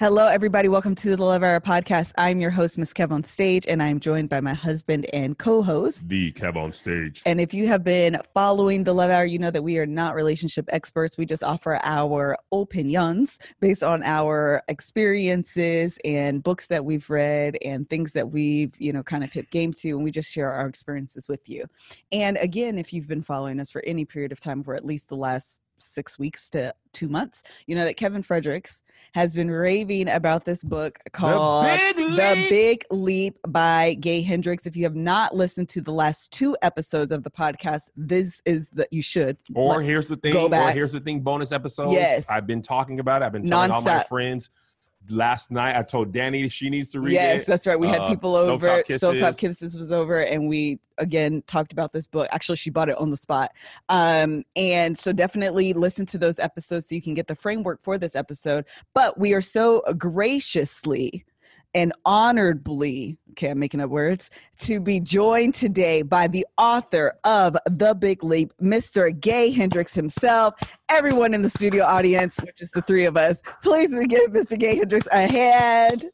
Hello, everybody. Welcome to the Love Hour podcast. I'm your host, Miss Kev on stage, and I'm joined by my husband and co-host, the Kev on stage. And if you have been following the Love Hour, you know that we are not relationship experts. We just offer our opinions based on our experiences and books that we've read and things that we've, you know, kind of hit game to, and we just share our experiences with you. And again, if you've been following us for any period of time for at least the last six weeks to two months. You know that Kevin Fredericks has been raving about this book called The Big Leap, the Big Leap by Gay Hendricks. If you have not listened to the last two episodes of the podcast, this is that you should. Or here's the thing, go or here's the thing, bonus episode. Yes. I've been talking about it. I've been telling all my friends. Last night I told Danny she needs to read yes, it. that's right. We had Uh, people Stovetop over. Kisses. Stovetop Kisses was over, and we again talked about this book. Actually, she bought it on the spot. Um, and so definitely listen to those episodes so you can get the framework for this episode. But we are so graciously and honoredly, okay, I'm making up words, to be joined today by the author of The Big Leap, Mr. Gay Hendricks himself. Everyone in the studio audience, which is the three of us, please give Mr. Gay Hendricks a hand.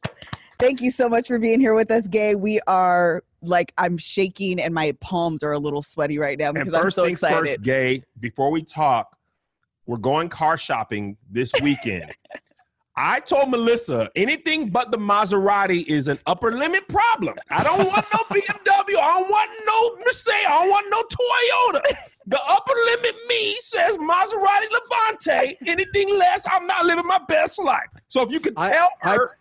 Thank you so much for being here with us, Gay. We are like I'm shaking and my palms are a little sweaty right now because and I'm first so things excited. first, gay. Before we talk, we're going car shopping this weekend. I told Melissa anything but the Maserati is an upper limit problem. I don't want no BMW. I don't want no Mercedes. I don't want no Toyota. The upper limit me says Maserati Levante. Anything less, I'm not living my best life. So if you could tell I- her,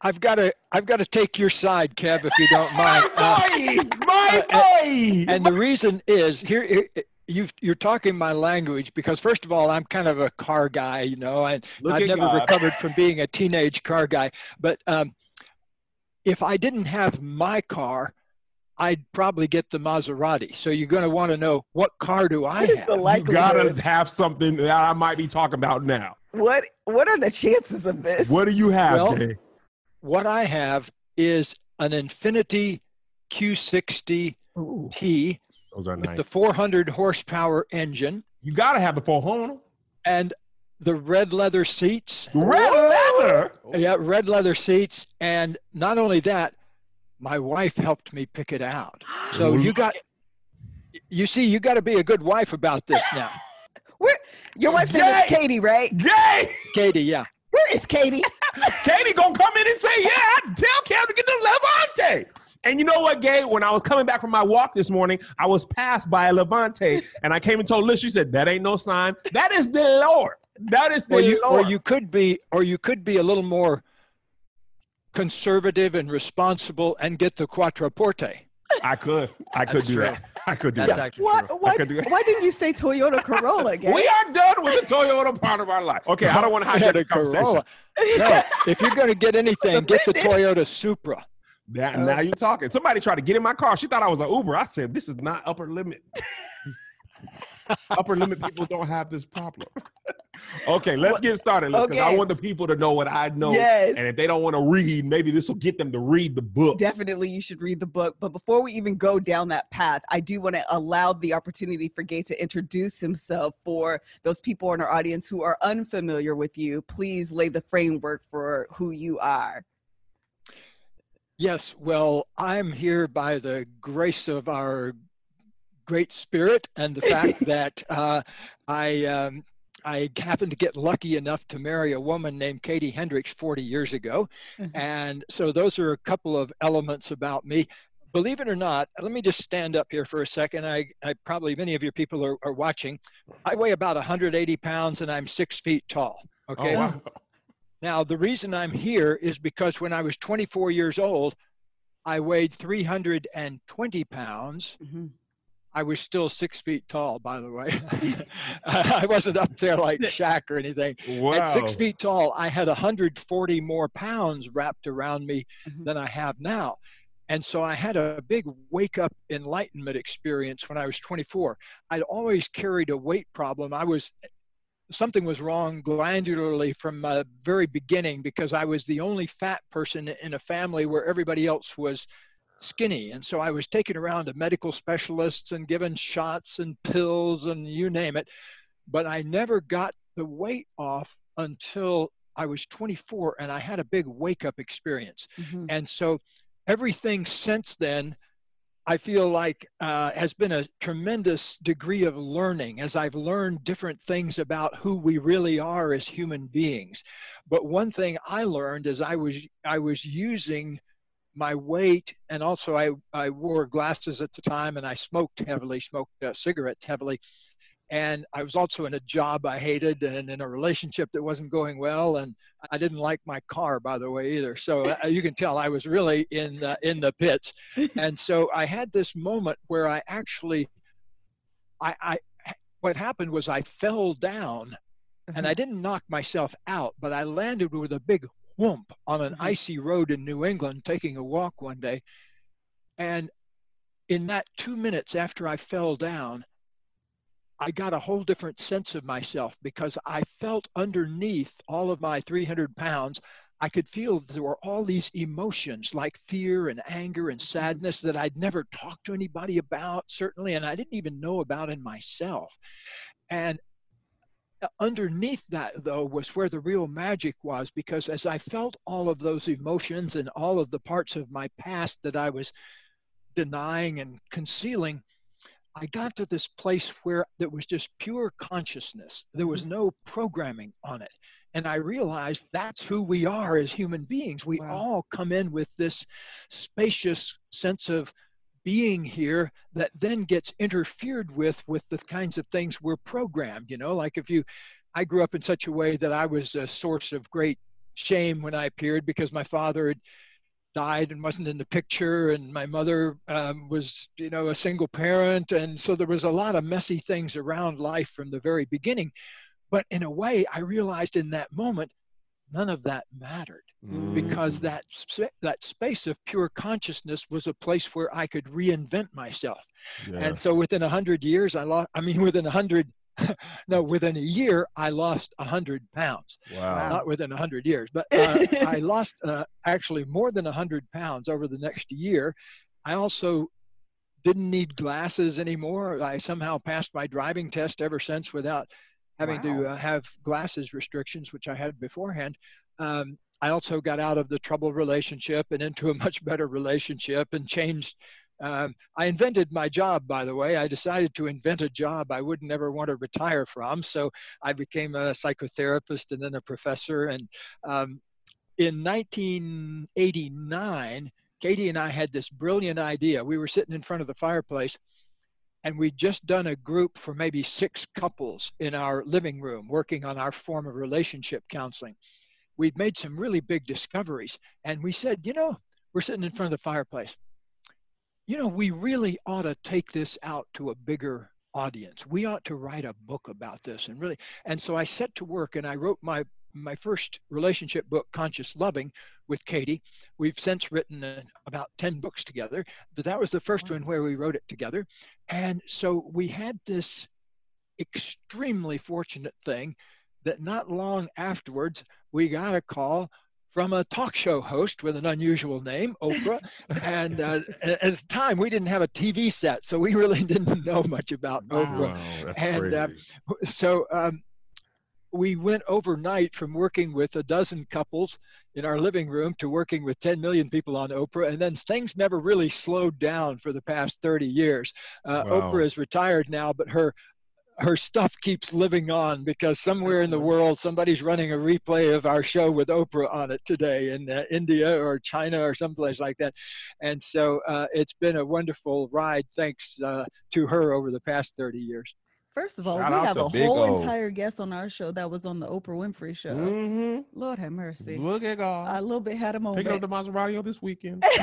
I've got to I've got to take your side, Kev, if you don't my mind. Uh, boy, my uh, boy. and the reason is here. here you you're talking my language because first of all, I'm kind of a car guy, you know, and Look I've never God. recovered from being a teenage car guy. But um, if I didn't have my car, I'd probably get the Maserati. So you're going to want to know what car do I have? the You likelihood? gotta have something that I might be talking about now. what what are the chances of this? What do you have, Well, Gay? What I have is an Infiniti Q60T Ooh. Those are with nice. the 400 horsepower engine. you gotta have the full horn. and the red leather seats. Red leather. Oh. Yeah, red leather seats. And not only that, my wife helped me pick it out. So you got, you see, you got to be a good wife about this now. Where your wife's name is Katie, right? Gay. Katie, yeah. Where is Katie? Katie gonna come in and say, "Yeah, I tell Cam to get the Levante." And you know what, Gay? When I was coming back from my walk this morning, I was passed by a Levante, and I came and told Liz. She said, "That ain't no sign. That is the Lord. That is the Or you, or you could be, or you could be a little more conservative and responsible and get the Quattroporte. I could. I could That's do true. that. I could do That's that. actually Why, true. why, could do that. why didn't you say Toyota Corolla, Gay? We are done with the Toyota part of our life. Okay, I don't want to I hijack the a conversation. Corolla. No, if you're going to get anything, get the Toyota Supra. That, now oh. you're talking. Somebody tried to get in my car. She thought I was an Uber. I said, "This is not upper limit. upper limit people don't have this problem." okay, let's get started because I want the people to know what I know. Yes. And if they don't want to read, maybe this will get them to read the book. Definitely, you should read the book. But before we even go down that path, I do want to allow the opportunity for Gay to introduce himself for those people in our audience who are unfamiliar with you. Please lay the framework for who you are. Yes, well, I'm here by the grace of our great spirit and the fact that uh, I um, I happened to get lucky enough to marry a woman named Katie Hendricks 40 years ago, and so those are a couple of elements about me. Believe it or not, let me just stand up here for a second. I, I probably many of your people are, are watching. I weigh about 180 pounds and I'm six feet tall. Okay. Oh, wow. Now, the reason I'm here is because when I was 24 years old, I weighed 320 pounds. Mhm. I was still six feet tall, by the way. I wasn't up there like Shaq or anything. wow. At six feet tall, I had 140 more pounds wrapped around me Mhm. than I have now. And so I had a big wake up enlightenment experience when I was 24. I'd always carried a weight problem. I was something was wrong glandularly from the very beginning because I was the only fat person in a family where everybody else was skinny. And so I was taken around to medical specialists and given shots and pills and you name it. But I never got the weight off until I was 24 and I had a big wake up experience. Mhm. And so everything since then, I feel like uh, has been a tremendous degree of learning as I've learned different things about who we really are as human beings. But one thing I learned is I was I was using my weight and also I, I wore glasses at the time and I smoked heavily, smoked uh, cigarettes heavily and I was also in a job I hated and in a relationship that wasn't going well, and I didn't like my car, by the way, either. So uh, you can tell I was really in uh, in the pits, and so I had this moment where I actually, I, I what happened was I fell down, and I didn't knock myself out, but I landed with a big whoomp on an Mhm. icy road in New England, taking a walk one day, and in that two minutes after I fell down, I got a whole different sense of myself because I felt underneath all of my 300 pounds, I could feel there were all these emotions like fear and anger and sadness that I'd never talked to anybody about, certainly, and I didn't even know about in myself. And uh, underneath that, though, was where the real magic was because as I felt all of those emotions and all of the parts of my past that I was denying and concealing, I got to this place where there was just pure consciousness. There was mm-hmm. no programming on it. And I realized that's who we are as human beings. We Wow. all come in with this spacious sense of being here that then gets interfered with with the kinds of things we're programmed. You know, like if you, I grew up in such a way that I was a source of great shame when I appeared because my father had died and wasn't in the picture and my mother um, was you know a single parent and so there was a lot of messy things around life from the very beginning but in a way i realized in that moment none of that mattered because Mm. that sp- that space of pure consciousness was a place where i could reinvent myself Yeah. and so within a hundred years i lost i mean within a hundred no within a year i lost a hundred pounds wow. not within 100 years, but uh, I lost uh, actually more than 100 pounds over the next year. I also didn't need glasses anymore. I somehow passed my driving test ever since without having to uh, have glasses restrictions, which I had beforehand. Um, I also got out of the troubled relationship and into a much better relationship and changed. Um, I invented my job, by the way. I decided to invent a job I would never want to retire from. So I became a psychotherapist and then a professor. And um, in 1989, Katie and I had this brilliant idea. We were sitting in front of the fireplace and we'd just done a group for maybe six couples in our living room working on our form of relationship counseling. We'd made some really big discoveries and we said, you know, we're sitting in front of the fireplace. You know, we really ought to take this out to a bigger audience. We ought to write a book about this and really and so I set to work and I wrote my my first relationship book Conscious Loving with Katie. We've since written uh, about 10 books together, but that was the first one where we wrote it together. And so we had this extremely fortunate thing that not long afterwards we got a call from a talk show host with an unusual name, Oprah. and uh, at the time, we didn't have a TV set, so we really didn't know much about Wow. Oprah And, uh, so um, we went overnight from working with a dozen couples in our living room to working with 10 million people on Oprah, and then things never really slowed down for the past 30 years. Uh, Wow. Oprah is retired now, but her her stuff keeps living on because somewhere in the Excellent. world somebody's running a replay of our show with Oprah on it today in uh, India or China or someplace like that. And so uh, it's been a wonderful ride thanks uh, to her over the past 30 years. First of all, Shout we have a whole O. entire guest on our show that was on the Oprah Winfrey show. Mhm. Lord have mercy. Look at God. I a little bit had a moment. Picking up the Maserati on this weekend.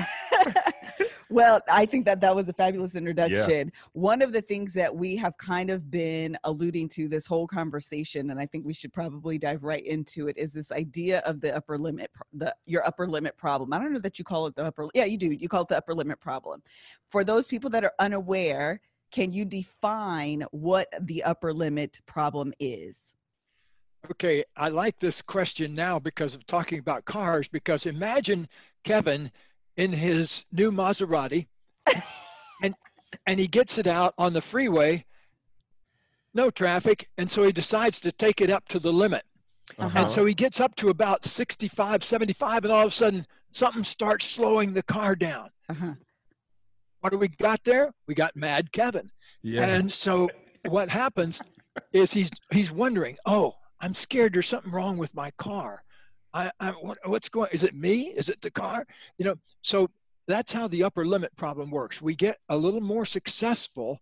well, I think that that was a fabulous introduction. One of the things that we have kind of been alluding to this whole conversation, and I think we should probably dive right into it, is this idea of the upper limit, the your upper limit problem. I don't know that you call it the upper. Yeah, you do. You call it the upper limit problem. For those people that are unaware, can you define what the upper limit problem is? Okay, I like this question now because of talking about cars. Because imagine Kevin in his new Maserati, and and he gets it out on the freeway, no traffic, and so he decides to take it up to the limit. Uh-huh. And so he gets up to about 65, 75, and all of a sudden something starts slowing the car down. Uh-huh. What do we got there? We got Mad Kevin. Yeah. And so what happens is he's he's wondering, oh, I'm scared there's something wrong with my car. I, I what, what's going? Is it me? Is it the car? You know. So that's how the upper limit problem works. We get a little more successful,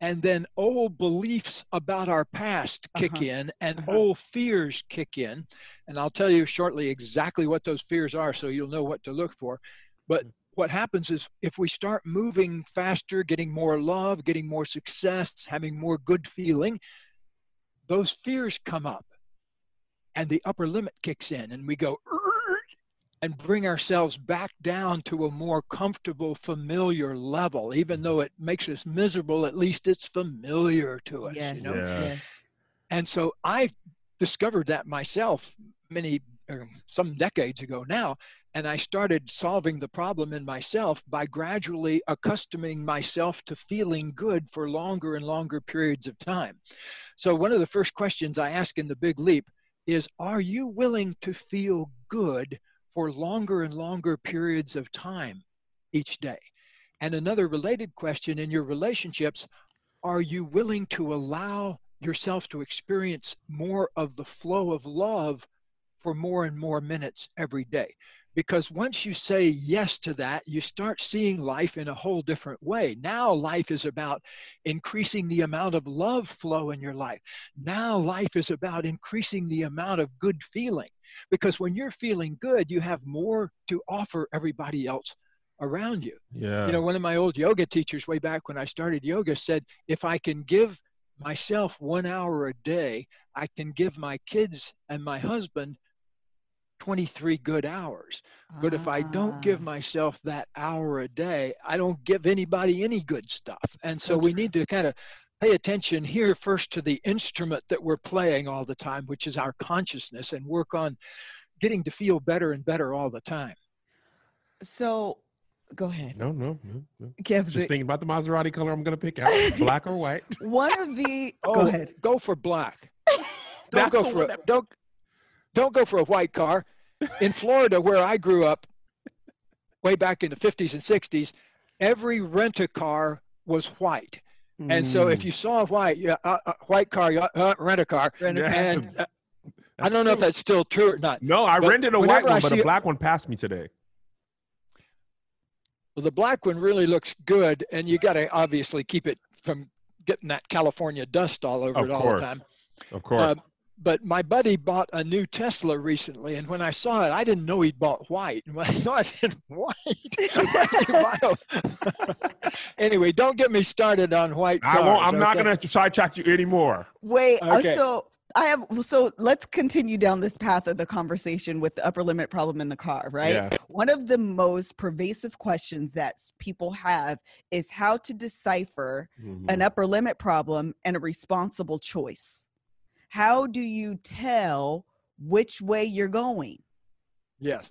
and then old beliefs about our past kick Uh-huh. in, and Uh-huh. old fears kick in. And I'll tell you shortly exactly what those fears are, so you'll know what to look for. But what happens is if we start moving faster, getting more love, getting more success, having more good feeling, those fears come up and the upper limit kicks in and we go and bring ourselves back down to a more comfortable familiar level even though it makes us miserable at least it's familiar to us Yes. you know Yeah. Yes. and so I discovered that myself many, er, some decades ago now. And I started solving the problem in myself by gradually accustoming myself to feeling good for longer and longer periods of time. So, one of the first questions I ask in the Big Leap is Are you willing to feel good for longer and longer periods of time each day? And another related question in your relationships Are you willing to allow yourself to experience more of the flow of love for more and more minutes every day. Because once you say yes to that, you start seeing life in a whole different way. Now, life is about increasing the amount of love flow in your life. Now, life is about increasing the amount of good feeling. Because when you're feeling good, you have more to offer everybody else around you Yeah. you know one of my old yoga teachers way back when i started yoga said if i can give myself one hour a day i can give my kids and my husband 23 good hours but if i don't give Ah. myself that hour a day i don't give anybody any good stuff and so, So we need to kind of pay attention here first to the instrument that we're playing all the time which is our consciousness and work on getting to feel better and better all the time So go ahead. no, no, no, no. Give Just the, thinking about the Maserati color I'm gonna pick out, black or white. one of the oh, go ahead. go for black don't That's go for one that- don't don't go for a white car. In Florida, where I grew up, way back in the 50s and 60s, every rent a car was white. And so if Mm. you saw a white yeah, uh, uh, white car, you, uh, rent a car. Rent a Yeah. car. And uh, I don't know if that's still true or not. No, I but rented a whenever white I one, but see a a- black one passed me today. Well, the black one really looks good, and you got to obviously keep it from getting that California dust all over Of it all course. the time. Of course. Uh, but my buddy bought a new Tesla recently, and when I saw it, I didn't know he'd bought white. And when I saw it in white, why did you anyway, don't get me started on white. I won't. I'm not gonna sidetrack you anymore. Wait, uh, Okay. so I have so let's continue down this path of the conversation with the upper limit problem in the car, right? Yeah. One of the most pervasive questions that people have is how to decipher Mhm. an upper limit problem and a responsible choice. How do you tell which way you're going? Yes.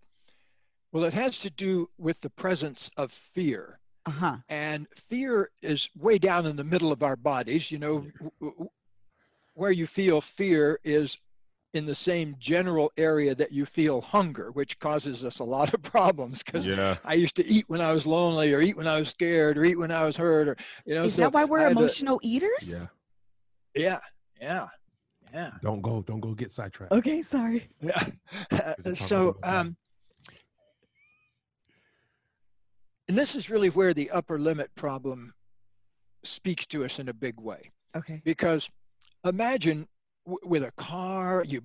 Well, it has to do with the presence of fear. Uh-huh. And fear is way down in the middle of our bodies. You know, w- w- where you feel fear is in the same general area that you feel hunger, which causes us a lot of problems because Yeah. I used to eat when I was lonely or eat when I was scared or eat when I was hurt or, you know, Is so that why we're had to- emotional eaters? Yeah. yeah, yeah, yeah. Don't go. Don't go get sidetracked. Okay, sorry. Yeah. So, um, and this is really where the upper limit problem speaks to us in a big way. Okay. Because imagine w- with a car, you,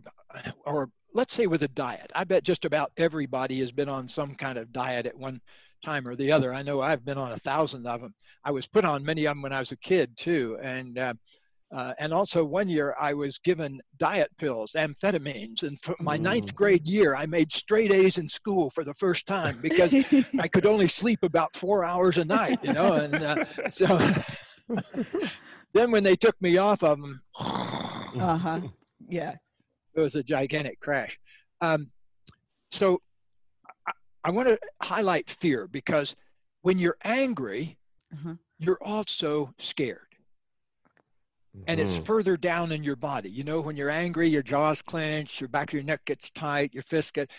or let's say with a diet. I bet just about everybody has been on some kind of diet at one time or the other. I know I've been on a thousand of them. I was put on many of them when I was a kid too, and uh, uh, and also one year I was given diet pills, amphetamines, and for my ninth Mm. grade year I made straight A's in school for the first time because I could only sleep about four hours a night, you know, and uh, so then when they took me off of them, uh-huh. Yeah. it was a gigantic crash. Um, so I, I want to highlight fear because when you're angry, Uh-huh. you're also scared. And it's Mhm. further down in your body. You know, when you're angry, your jaws clench, your back of your neck gets tight, your fists get.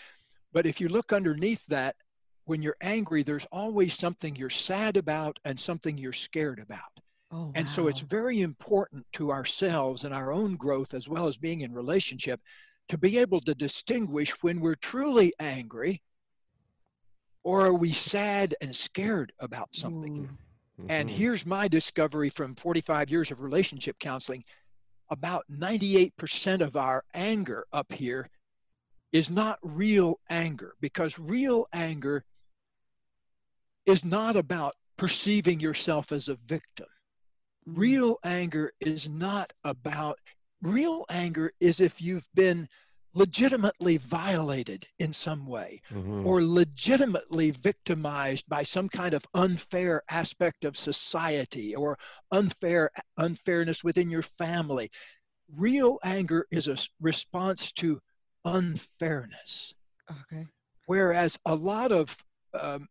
But if you look underneath that, when you're angry, there's always something you're sad about and something you're scared about. Oh, And so it's very important to ourselves and our own growth, as well as being in relationship, to be able to distinguish when we're truly angry or are we sad and scared about something. Ooh. And here's my discovery from 45 years of relationship counseling about 98% of our anger up here is not real anger because real anger is not about perceiving yourself as a victim. Mm. Real anger is not about, real anger is if you've been legitimately violated in some way Mhm. or legitimately victimized by some kind of unfair aspect of society or unfair unfairness within your family real anger is a response to unfairness Okay. whereas a lot of um,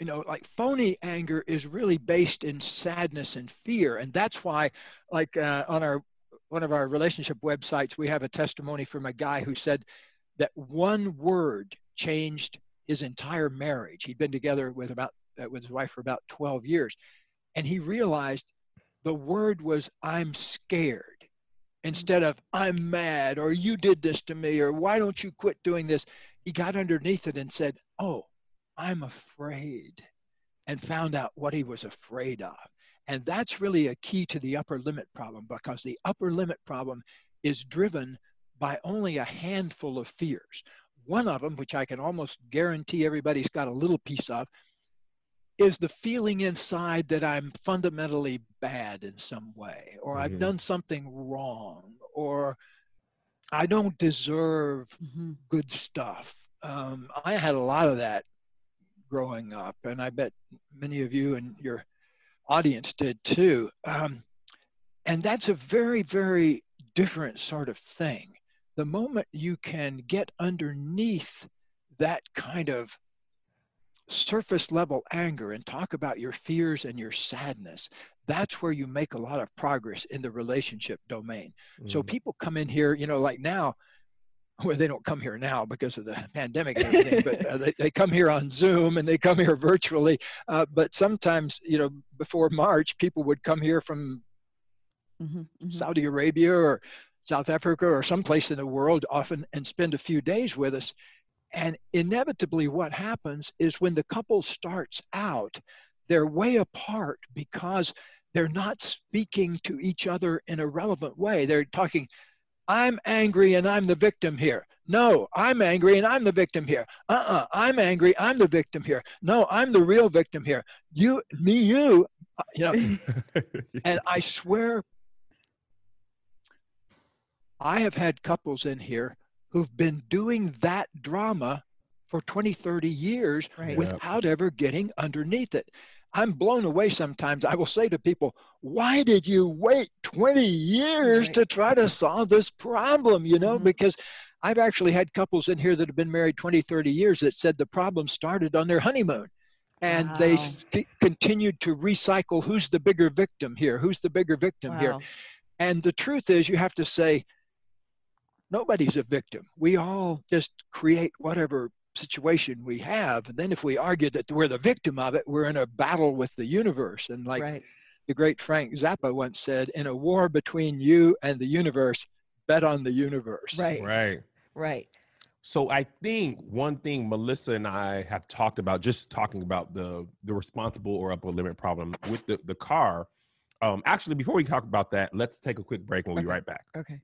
you know like phony anger is really based in sadness and fear and that's why like uh, on our one of our relationship websites we have a testimony from a guy who said that one word changed his entire marriage. He'd been together with about uh, with his wife for about 12 years and he realized the word was i'm scared instead of i'm mad or you did this to me or why don't you quit doing this? He got underneath it and said oh i'm afraid and found out what he was afraid of and that's really a key to the upper limit problem because the upper limit problem is driven by only a handful of fears one of them which i can almost guarantee everybody's got a little piece of is the feeling inside that I'm fundamentally bad in some way, or I've Mhm. done something wrong, or I don't deserve Mhm. good stuff. Um, I had a lot of that growing up, and I bet many of you and your audience did too. Um, and that's a very, very different sort of thing. The moment you can get underneath that kind of surface level anger and talk about your fears and your sadness, that's where you make a lot of progress in the relationship domain. So Mhm. people come in here, you know, like now, well, they don't come here now because of the pandemic and everything, but uh, they, they come here on Zoom and they come here virtually. Uh, but sometimes, you know, before March, people would come here from Mhm. Mhm. Saudi Arabia or South Africa or someplace in the world often and spend a few days with us. And inevitably, what happens is when the couple starts out, they're way apart because they're not speaking to each other in a relevant way. They're talking, I'm angry and I'm the victim here. No, I'm angry and I'm the victim here. Uh uh-uh, uh, i am angry, I'm the victim here. No, I'm the real victim here. You, me, you. Uh, You know, and I swear, I have had couples in here who've been doing that drama for 20, 30 years Right. Yeah. without ever getting underneath it. I'm blown away sometimes. I will say to people, why did you wait 20 years Right. to try to solve this problem? You know, Mhm. because I've actually had couples in here that have been married 20, 30 years that said the problem started on their honeymoon. And they Wow. s- c- continued to recycle who's the bigger victim here? Who's the bigger victim here? And the truth is, you have to say, nobody's a victim. We all just create whatever situation we have. And then if we argue that we're the victim of it, we're in a battle with the universe. And like right. the great Frank Zappa once said, in a war between you and the universe, bet on the universe. Right. right. Right. So I think one thing Melissa and I have talked about, just talking about the the responsible or upper limit problem with the the car. Um, actually, before we talk about that, let's take a quick break and we'll be right back. Okay.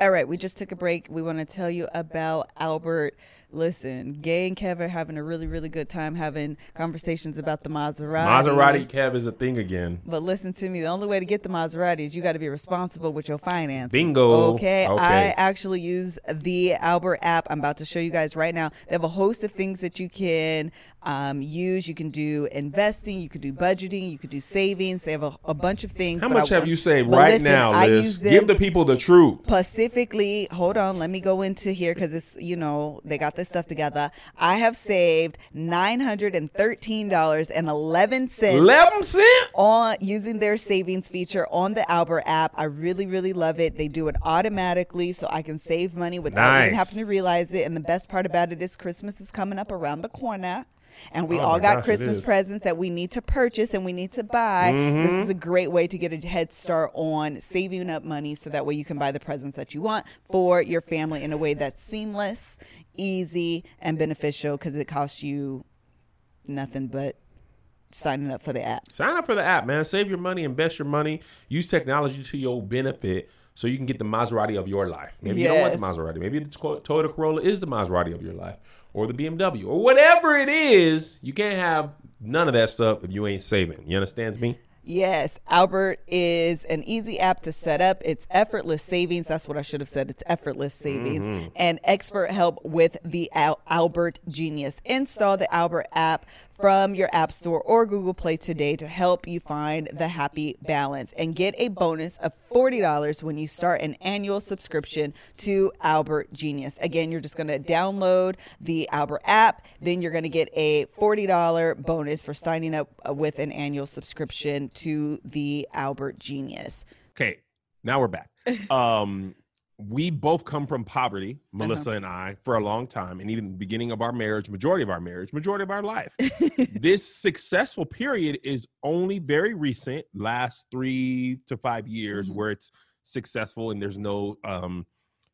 All right, we just took a break. We want to tell you about Albert. Listen, Gay and Kev are having a really, really good time having conversations about the Maserati. Maserati Kev is a thing again. But listen to me. The only way to get the Maserati is you got to be responsible with your finances. Bingo. Okay? Okay. I actually use the Albert app. I'm about to show you guys right now. They have a host of things that you can um, use. You can do investing. You could do budgeting. You could do savings. They have a, a bunch of things. How but I much have want- you saved right listen, now, I Liz? Give the people the truth. Specifically hold on let me go into here because it's you know they got this stuff together. I have saved nine hundred and thirteen dollars and eleven cents. Eleven cent. on using their savings feature on the Albert app. I really, really love it. They do it automatically so I can save money without even having to realize it. And the best part about it is Christmas is coming up around the corner. And we Oh all got gosh, Christmas presents that we need to purchase and we need to buy. This Mm-hmm. is a great way to get a head start on saving up money so that way you can buy the presents that you want for your family in a way that's seamless, easy, and beneficial because it costs you nothing but signing up for the app. Sign up for the app, man. Save your money, invest your money, use technology to your benefit so you can get the Maserati of your life. Maybe you don't want the Maserati. Maybe the Toyota Corolla is the Maserati of your life or the BMW or whatever it is. You can't have none of that stuff if you ain't saving. You understand me? Yes, Albert is an easy app to set up. It's effortless savings. That's what I should have said. It's effortless savings mm-hmm. and expert help with the Al- Albert Genius. Install the Albert app from your App Store or Google Play today to help you find the happy balance and get a bonus of $40 when you start an annual subscription to Albert Genius. Again, you're just going to download the Albert app, then you're going to get a $40 bonus for signing up uh, with an annual subscription to the Albert Genius. Okay, now we're back. Um, we both come from poverty, Melissa and I, for a long time, and even the beginning of our marriage, majority of our marriage, majority of our life. this successful period is only very recent, last three to five years, Mhm. where it's successful and there's no um,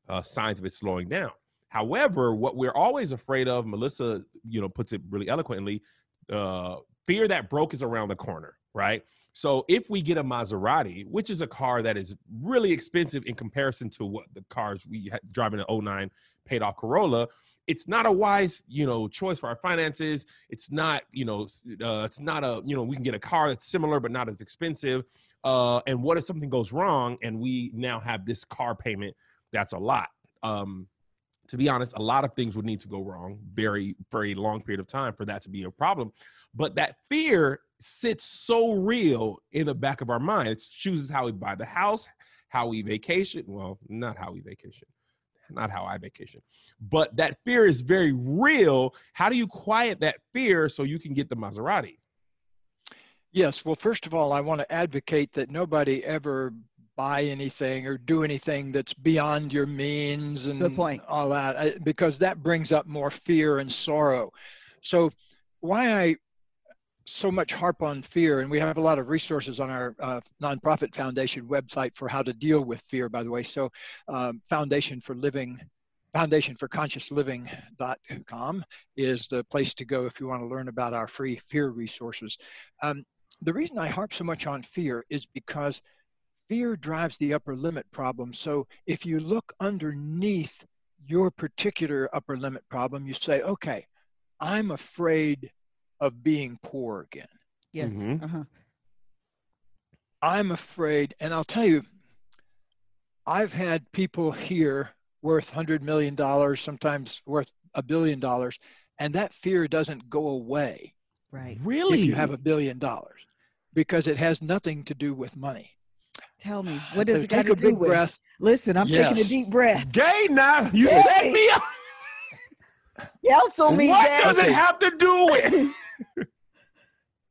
uh, signs of it slowing down. However, what we're always afraid of, Melissa, you know, puts it really eloquently, uh, fear that broke is around the corner, right? So if we get a Maserati, which is a car that is really expensive in comparison to what the cars we had driving an 09 paid off Corolla, it's not a wise, you know, choice for our finances. It's not, you know, uh, it's not a, you know, we can get a car that's similar but not as expensive. Uh, and what if something goes wrong and we now have this car payment that's a lot? Um, to be honest, a lot of things would need to go wrong very, very long period of time for that to be a problem. But that fear sits so real in the back of our mind. It chooses how we buy the house, how we vacation. Well, not how we vacation, not how I vacation, but that fear is very real. How do you quiet that fear so you can get the Maserati? Yes. Well, first of all, I want to advocate that nobody ever buy anything or do anything that's beyond your means and Good point. all that, uh, because that brings up more fear and sorrow. So, why I so much harp on fear, and we have a lot of resources on our uh, nonprofit foundation website for how to deal with fear, by the way. So, um, Foundation for Living. Foundation for Conscious Living.com is the place to go if you want to learn about our free fear resources. Um, the reason I harp so much on fear is because fear drives the upper limit problem. So if you look underneath your particular upper limit problem, you say, okay, I'm afraid of being poor again. Yes. Mhm. Uh-huh. I'm afraid, and I'll tell you, I've had people here worth $100 million, sometimes worth a billion dollars, and that fear doesn't go away Right. Really? if you have a billion dollars because it has nothing to do with money. Tell me, what does So it got take to a do big with? breath. Listen, I'm taking a deep breath. Gay now. You Gay. set me up. Counsel me, What Dad. does it have to do with?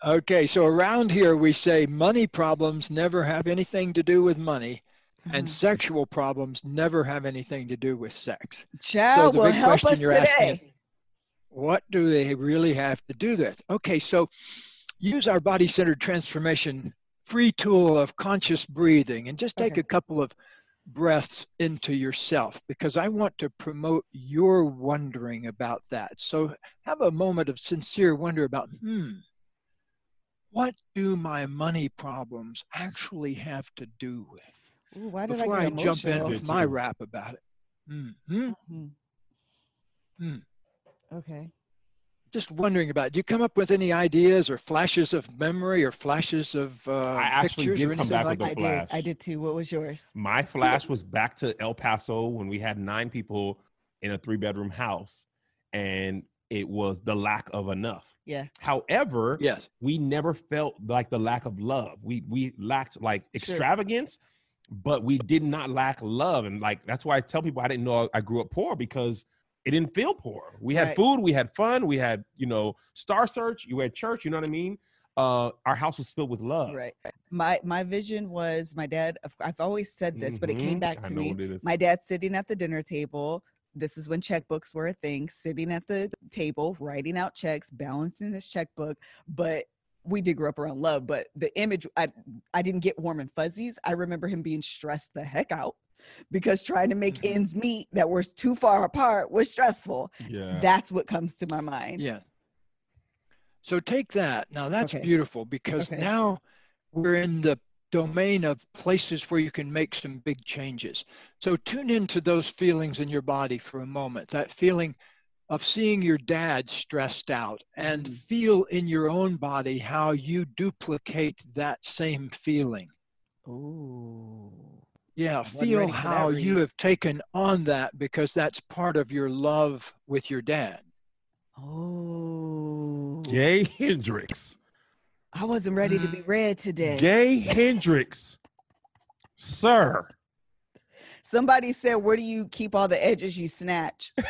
Okay, so around here we say money problems never have anything to do with money, and Mhm. sexual problems never have anything to do with sex. Child the will big help question us you're asking today. What do they really have to do with? Okay, so use our body centered transformation free tool of conscious breathing and just take Okay. a couple of breaths into yourself because I want to promote your wondering about that. So have a moment of sincere wonder about, hmm, what do my money problems actually have to do with? Ooh, why did Before I I, jump in emotional? with my rap about it. Hmm. Mhm. Hmm. Okay. just wondering about do you come up with any ideas or flashes of memory or flashes of uh, I actually pictures did come back like with I a that? did. flash. I did too. What was yours? My flash was back to El Paso when we had nine people in a three bedroom house and it was the lack of enough. Yeah. However, yes we never felt like the lack of love. We we lacked like Sure. extravagance, but we did not lack love. And like that's why I tell people I didn't know I grew up poor because it didn't feel poor. We had Right. food, we had fun, we had you know Star Search, you had church. You know what I mean? Uh, our house was filled with love. Right. My my vision was my dad. I've always said this, but it came Mhm. back to me. what it is. My dad sitting at the dinner table. This is when checkbooks were a thing, sitting at the table, writing out checks, balancing his checkbook. But we did grow up around love, but the image, I, I didn't get warm and fuzzies. I remember him being stressed the heck out because trying to make Mhm. ends meet that were too far apart was stressful. yeah. That's what comes to my mind. Yeah. So take that. Now that's Okay. beautiful because Okay. now we're in the domain of places where you can make some big changes. So tune into those feelings in your body for a moment. That feeling of seeing your dad stressed out and Mhm. feel in your own body how you duplicate that same feeling. Ooh. Yeah, Wasn't feel ready for that how you have taken on that because that's part of your love with your dad. Oh. Gay Hendricks. I wasn't ready to be Mm. read today. Gay Hendricks. Sir. Somebody said, Where do you keep all the edges you snatch?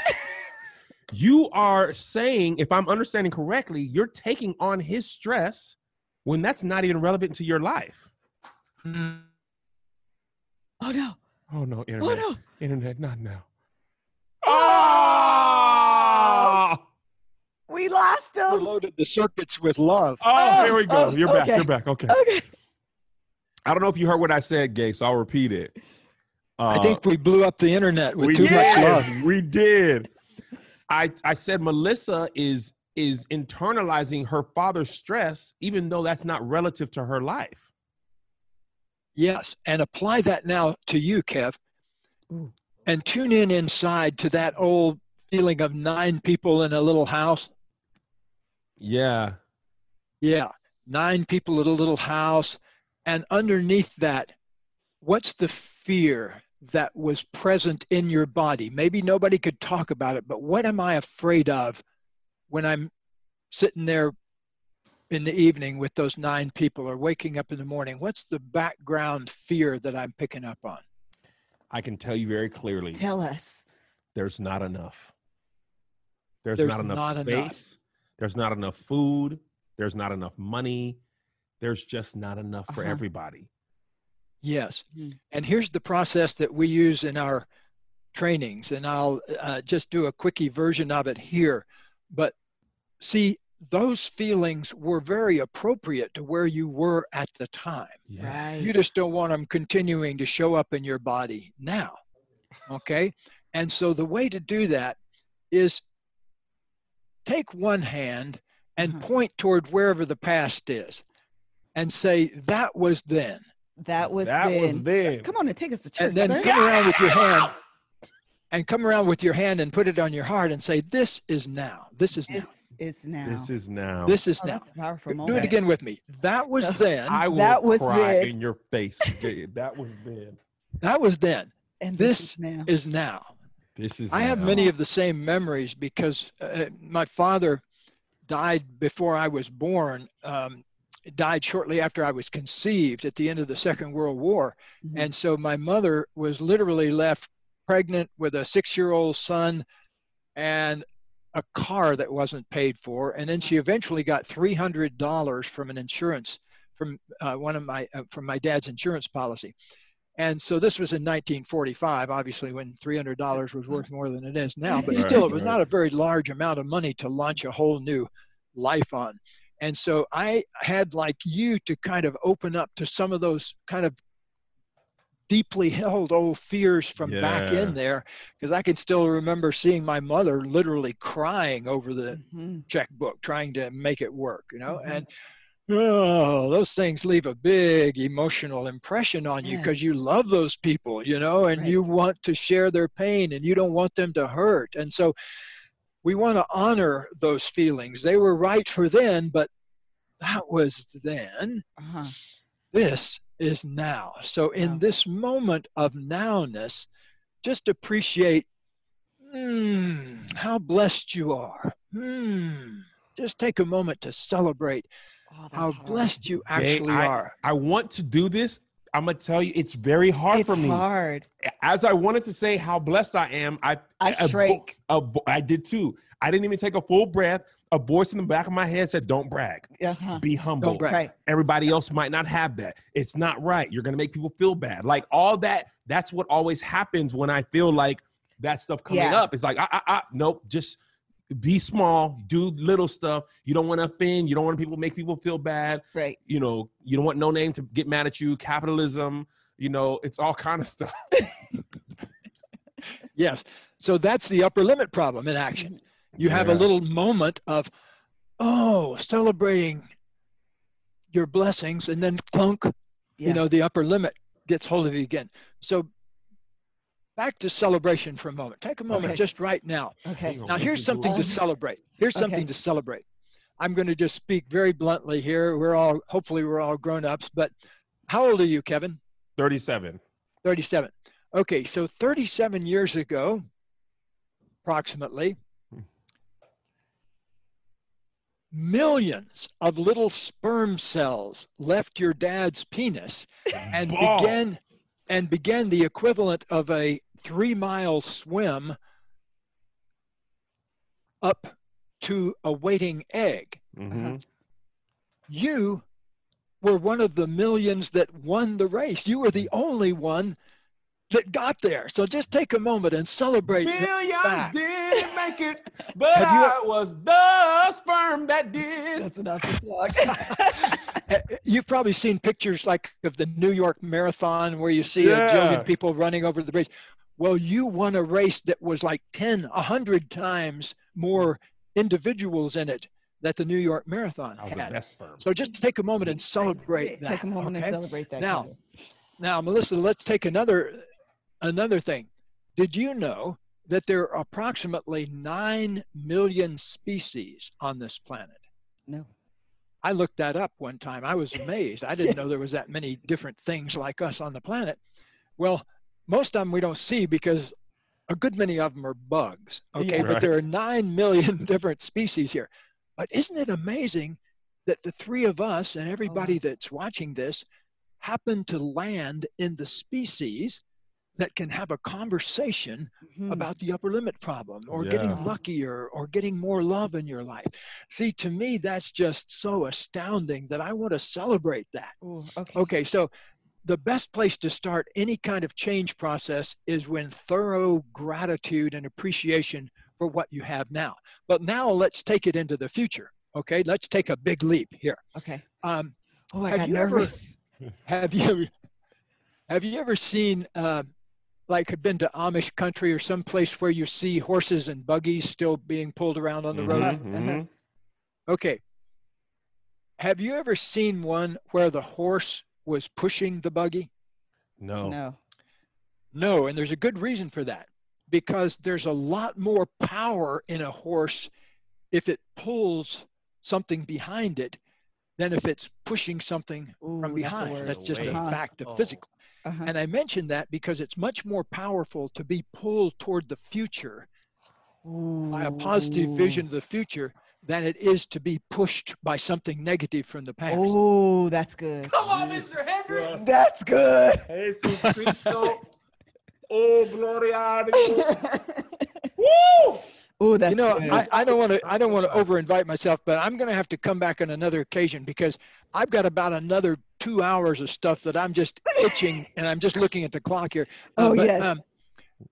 You are saying, if I'm understanding correctly, you're taking on his stress when that's not even relevant to your life. Mm. Oh no. Oh no, Oh internet. no. Internet, not now. Oh! Oh, We lost him. Overloaded the circuits with love. oh, here we go. Oh, You're back. okay. You're back. Okay. Okay. I don't know if you heard what I said, Gay, so I'll repeat it. I Uh, think we blew up the internet with too did. much love. We did. I I said Melissa is is internalizing her father's stress, even though that's not relative to her life. Yes, and apply that now to you, Kev. And tune in inside to that old feeling of nine people in a little house. Yeah. Yeah, nine people at a little house. And underneath that, what's the fear that was present in your body? Maybe nobody could talk about it, but what am I afraid of when I'm sitting there in the evening with those nine people or waking up in the morning? What's the background fear that I'm picking up on? I can tell you very clearly Tell us. there's not enough. There's, There's not enough not space. enough. There's not enough food. There's not enough money. There's just not enough for Uh-huh. everybody. Yes. Mm. And here's the process that we use in our trainings, and I'll uh, just do a quickie version of it here. But see, those feelings were very appropriate to where you were at the time. Yeah. You just don't want them continuing to show up in your body now. Okay? And so the way to do that is take one hand and Mhm. point toward wherever the past is and say, That was then. That was that then. was then. Come on and take us to church. and then sir. come around with your hand and come around with your hand and put it on your heart and say this is now this is now This is now. This is now. this is Oh, now that's a powerful do moment. it again with me that was then I will That was cry then. in your face. That was then. that was then And this is now. is now This is i have now. many of the same memories because uh, my father died before i was born um, died shortly after i was conceived at the end of the second world war Mhm. And so my mother was literally left pregnant with a six year old son and a car that wasn't paid for. And then she eventually got $300 from an insurance, from uh, one of my, uh, from my dad's insurance policy. And so this was in 1945, obviously when $300 was worth more than it is now, but Right, still it was right. not a very large amount of money to launch a whole new life on. And so I had like you to kind of open up to some of those kind of deeply held old fears from back in there because I could still remember seeing my mother literally crying over the Mhm. checkbook trying to make it work, you know, Mhm. and oh, those things leave a big emotional impression on you because Yes. you love those people, you know, and Right. you want to share their pain and you don't want them to hurt. And so we want to honor those feelings. They were right for then, but that was then. Uh-huh. This is now. So in Wow. this moment of nowness, just appreciate hmm, how blessed you are. Hmm. Just take a moment to celebrate Oh, how hard. blessed you Gay, actually I, are. I want to do this. I'm gonna tell you, it's very hard it's for me. It's hard. As I wanted to say how blessed I am, I I a vo- shrank. a vo- I did too. I didn't even take a full breath. A voice in the back of my head said, "Don't brag. Uh-huh. Be humble." Don't brag. Right. Everybody else might not have that. It's not right. You're gonna make people feel bad. Like all that. That's what always happens when I feel like that stuff coming Yeah. up. It's like, I, ah, ah, nope. Just be small. Do little stuff. You don't want to offend. You don't want people make people feel bad. Right. You know. You don't want no name to get mad at you. Capitalism. You know. It's all kind of stuff. Yes. So that's the upper limit problem in action. You have a little moment of, oh, celebrating your blessings, and then clunk, Yeah. you know, the upper limit gets hold of you again. So back to celebration for a moment. Take a moment Okay. just right now. okay. Now, here's something to celebrate. Here's something Okay. to celebrate. I'm going to just speak very bluntly here. We're all, hopefully, we're all grown ups, but how old are you, Kevin? Thirty-seven. 37. Okay, so 37 years ago, approximately, millions of little sperm cells left your dad's penis and Balls. began and began the equivalent of a three mile swim up to a waiting egg. Mhm. You were one of the millions that won the race. You were the only one that got there. So just take a moment and celebrate. Millions didn't make it, but you- I was the sperm that did. That's enough to talk. Uh, You've probably seen pictures like of the New York Marathon where you see a Yeah. jillion people running over the bridge. Well, you won a race that was like 10, 100 times more individuals in it that the New York Marathon I was the had. best sperm. So just take a moment and celebrate that. Take a moment okay? and celebrate that. Now, Kevin. Now, Melissa, let's take another another thing. Did you know that there are approximately 9 million species on this planet? no. I looked that up one time. I was amazed. I didn't know there was that many different things like us on the planet. Well, most of them we don't see because a good many of them are bugs. Okay, Yeah. but there are 9 million different species here. But isn't it amazing that the three of us and everybody that's watching this happen to land in the species that can have a conversation Mhm. about the upper limit problem or getting luckier or getting more love in your life. See, to me, that's just so astounding that I want to celebrate that. Ooh, okay. Okay, so the best place to start any kind of change process is when thorough gratitude and appreciation for what you have now. But now let's take it into the future. Okay, let's take a big leap here. Okay. Um, Oh, I Have got you ever- nervous. have you have you ever seen uh, like have been to Amish country or some place where you see horses and buggies still being pulled around on the road? Mhm, Uh-huh. Okay. Have you ever seen one where the horse was pushing the buggy? No. No. No, and there's a good reason for that. Because there's a lot more power in a horse if it pulls something behind it than if it's pushing something Ooh, from behind. word. That's just a fact of Oh. physical. Uh-huh. And I mention that because it's much more powerful to be pulled toward the future by a positive vision of the future than it is to be pushed by something negative from the past. Oh, that's good. Come on, Mr. Hendricks. That's good. Oh, gloria. Woo! Oh, that's you know, good. I, I don't want to I don't want to over invite myself, but I'm going to have to come back on another occasion because I've got about another two hours of stuff that I'm just itching, and I'm just looking at the clock here. Uh, Oh, but, yes. um,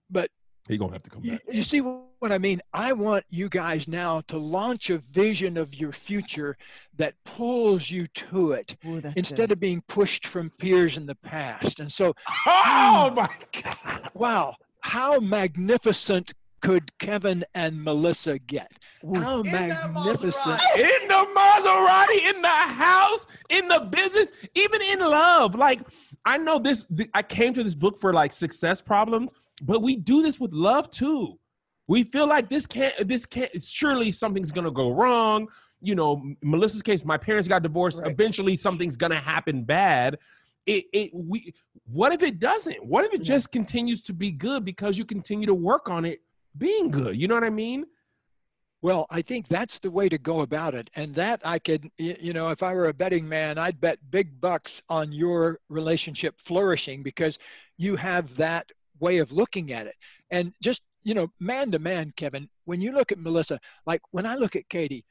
but He gonna have to come you, back. you see what I mean? I want you guys now to launch a vision of your future that pulls you to it Ooh, that's instead of being pushed from fears in the past. And so, Oh hmm, my God! wow, how magnificent could Kevin and Melissa get? How In that magnificent! In the Maserati, in the house, in the business, even in love. Like I know this. th- I came to this book for like success problems, but we do this with love too. We feel like this can't. This can't. Surely something's gonna go wrong. You know, Melissa's case. My parents got divorced. Right. Eventually, something's gonna happen bad. It. It. We. What if it doesn't? What if it just continues to be good because you continue to work on it being good? You know what I mean? Well, I think that's the way to go about it. And that I could, you know, if I were a betting man, I'd bet big bucks on your relationship flourishing because you have that way of looking at it. And just, you know, man to man, Kevin, when you look at Melissa, like when I look at Katie,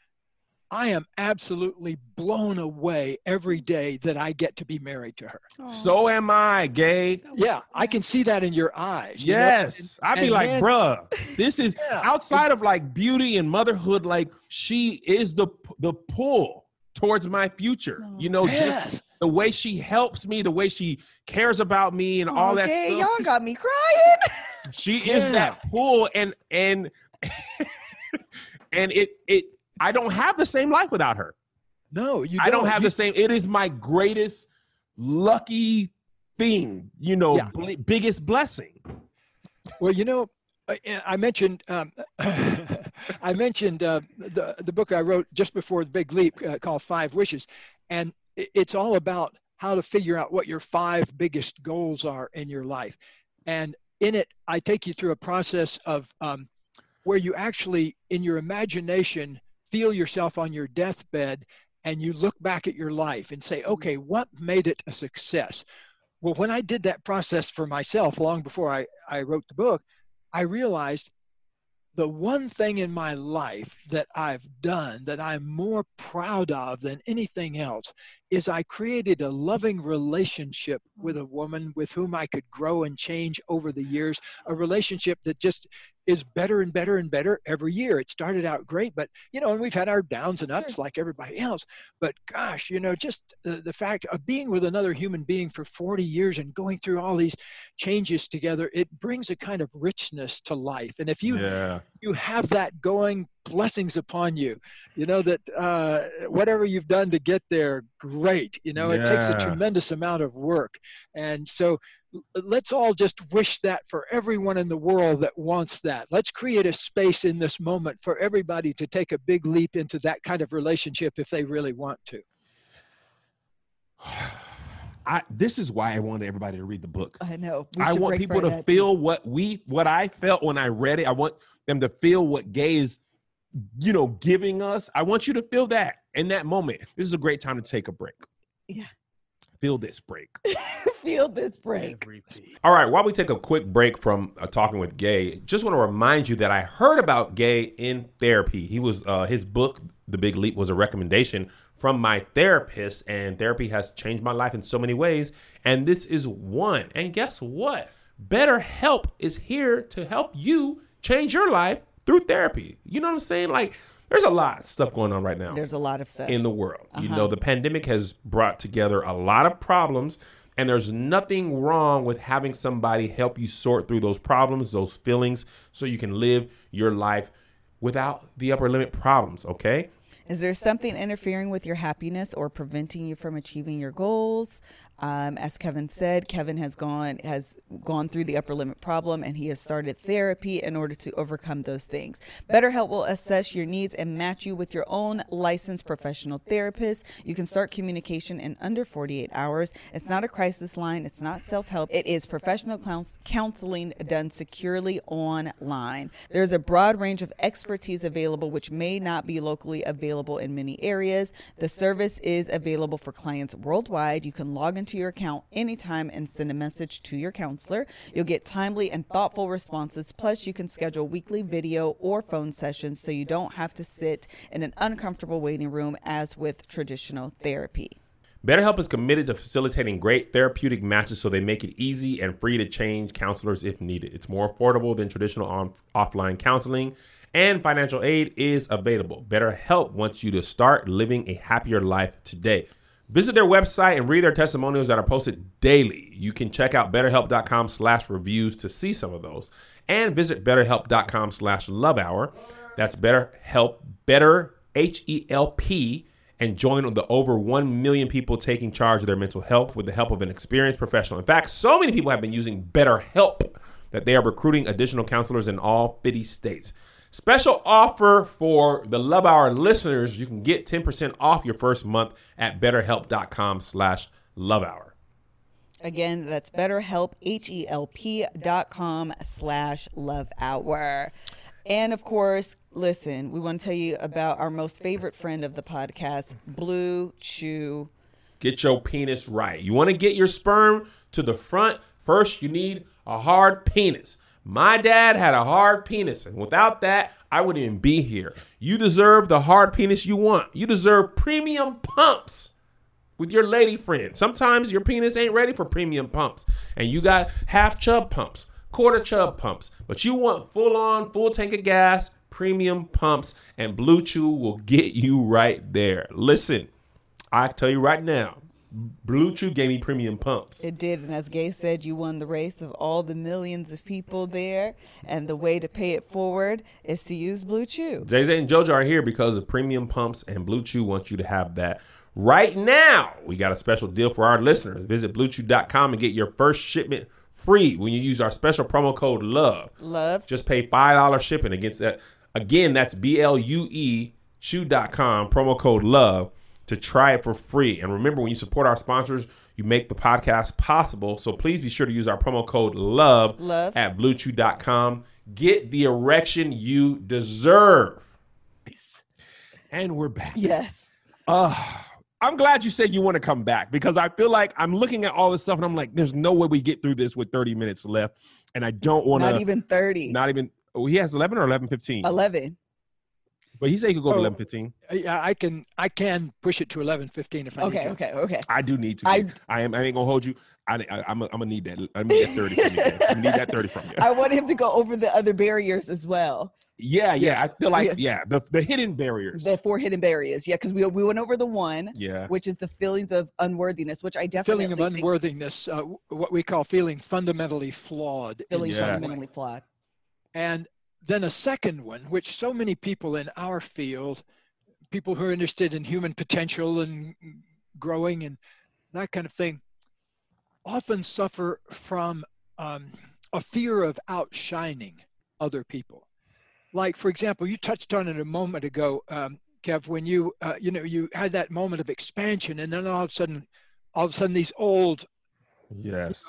I am absolutely blown away every day that I get to be married to her. So am I, gay. Yeah, I can see that in your eyes. you? Yes. And- I'd be like, man- bruh, this is Yeah. outside of like beauty and motherhood, like she is the the pull towards my future. You know, just Yes. The way she helps me, the way she cares about me and all that okay, y'all got me crying. She is that pull and and and it it I don't have the same life without her. No, you I don't have You- the same. It is my greatest lucky thing, you know, Yeah. bl- biggest blessing. Well, you know, I, I mentioned um, I mentioned uh, the the book I wrote just before the Big Leap uh, called Five Wishes, and i- it's all about how to figure out what your five biggest goals are in your life, and in it I take you through a process of um, where you actually in your imagination feel yourself on your deathbed and you look back at your life and say, okay, what made it a success? Well, when I did that process for myself long before I, I wrote the book, I realized the one thing in my life that I've done that I'm more proud of than anything else is I created a loving relationship with a woman with whom I could grow and change over the years, a relationship that just is better and better and better every year. It started out great, but you know, and we've had our downs and ups like everybody else. But gosh, you know, just the, the fact of being with another human being for 40 years and going through all these changes together, it brings a kind of richness to life. And if you yeah. you have that going, blessings upon you. You know that uh, whatever you've done to get there, great. You know, it takes a tremendous amount of work, and so let's all just wish that for everyone in the world that wants that. Let's create a space in this moment for everybody to take a big leap into that kind of relationship if they really want to. I this is why I wanted everybody to read the book. I know. I want people for to that, feel what we what I felt when I read it. I want them to feel what gay is, you know, giving us. I want you to feel that in that moment. This is a great time to take a break. Yeah. Feel this break. feel this break. All right, while we take a quick break from uh, talking with Gay, just want to remind you that I heard about Gay in therapy. He was uh, his book, The Big Leap, was a recommendation from my therapist, and therapy has changed my life in so many ways. And this is one. And guess what? BetterHelp is here to help you change your life through therapy. You know what I'm saying? Like, there's a lot of stuff going on right now There's a lot of stuff. in the world. You Uh-huh. know, the pandemic has brought together a lot of problems, and there's nothing wrong with having somebody help you sort through those problems, those feelings, so you can live your life without the upper limit problems, okay? Is there something interfering with your happiness or preventing you from achieving your goals? Um, as Kevin said, Kevin has gone has gone through the upper limit problem, and he has started therapy in order to overcome those things. BetterHelp will assess your needs and match you with your own licensed professional therapist. You can start communication in under 48 hours. It's not a crisis line. It's not self help. It is professional counseling done securely online. There's a broad range of expertise available, which may not be locally available in many areas. The service is available for clients worldwide. You can log into your account anytime and send a message to your counselor. You'll get timely and thoughtful responses. Plus, you can schedule weekly video or phone sessions so you don't have to sit in an uncomfortable waiting room as with traditional therapy. BetterHelp is committed to facilitating great therapeutic matches so they make it easy and free to change counselors if needed. It's more affordable than traditional on- offline counseling, and financial aid is available. BetterHelp wants you to start living a happier life today. Visit their website and read their testimonials that are posted daily. You can check out betterhelp.com slash reviews to see some of those. And visit betterhelp.com slash love hour. That's BetterHelp, better H-E-L-P and join the over 1 million people taking charge of their mental health with the help of an experienced professional. In fact, so many people have been using BetterHelp that they are recruiting additional counselors in all 50 states. Special offer for the Love Hour listeners. You can get 10% off your first month at betterhelp.com slash love hour. Again, that's BetterHelp, H-E-L-P dot com slash love hour. And of course, listen, we want to tell you about our most favorite friend of the podcast, Blue Chew. Get your penis right. You want to get your sperm to the front? First, you need a hard penis. My dad had a hard penis, and without that, I wouldn't even be here. You deserve the hard penis you want. You deserve premium pumps with your lady friend. Sometimes your penis ain't ready for premium pumps, and you got half chub pumps, quarter chub pumps, but you want full on, full tank of gas, premium pumps, and Blue Chew will get you right there. Listen, I tell you right now, Blue Chew gave me premium pumps. It did, and as Gay said, you won the race of all the millions of people there, and the way to pay it forward is to use Blue Chew. Zay Zay and JoJo are here because of premium pumps, and Blue Chew wants you to have that right now. We got a special deal for our listeners. Visit BlueChew.com and get your first shipment free when you use our special promo code LOVE. Love. Just pay five dollars shipping against that. Again, that's B L U E Chew.com promo code LOVE to try it for free. And remember, when you support our sponsors, you make the podcast possible. So please be sure to use our promo code LOVE, Love. at BlueChew.com. Get the erection you deserve. And we're back. Yes. Uh, I'm glad you said you want to come back because I feel like I'm looking at all this stuff and I'm like, there's no way we get through this with 30 minutes left. And I don't want to. Not even 30. Not even. Oh, he has 11 or 11, 15. 11. But he said he could go to Oh. 11, 15. Yeah, I can I can push it to 11, 15 if I need Okay, to. okay, okay. I do need to. I- I, I am. I ain't gonna hold you. I, I, I'm. I'm gonna need that. I need that 30 from you. I need that 30 from you. I want him to go over the other barriers as well. Yeah, yeah. I feel like Yeah. yeah. The the hidden barriers. The four hidden barriers. Yeah, because we, we went over the one, yeah. which is the feelings of unworthiness, which I definitely Feeling of think unworthiness, uh, what we call feeling fundamentally flawed. feeling Yeah. fundamentally flawed. And then a second one, which so many people in our field, people who are interested in human potential and growing and that kind of thing, often suffer from um, a fear of outshining other people. Like, for example, you touched on it a moment ago, um, Kev, when you, uh, you know, you had that moment of expansion, and then all of a sudden, all of a sudden, these old Yes.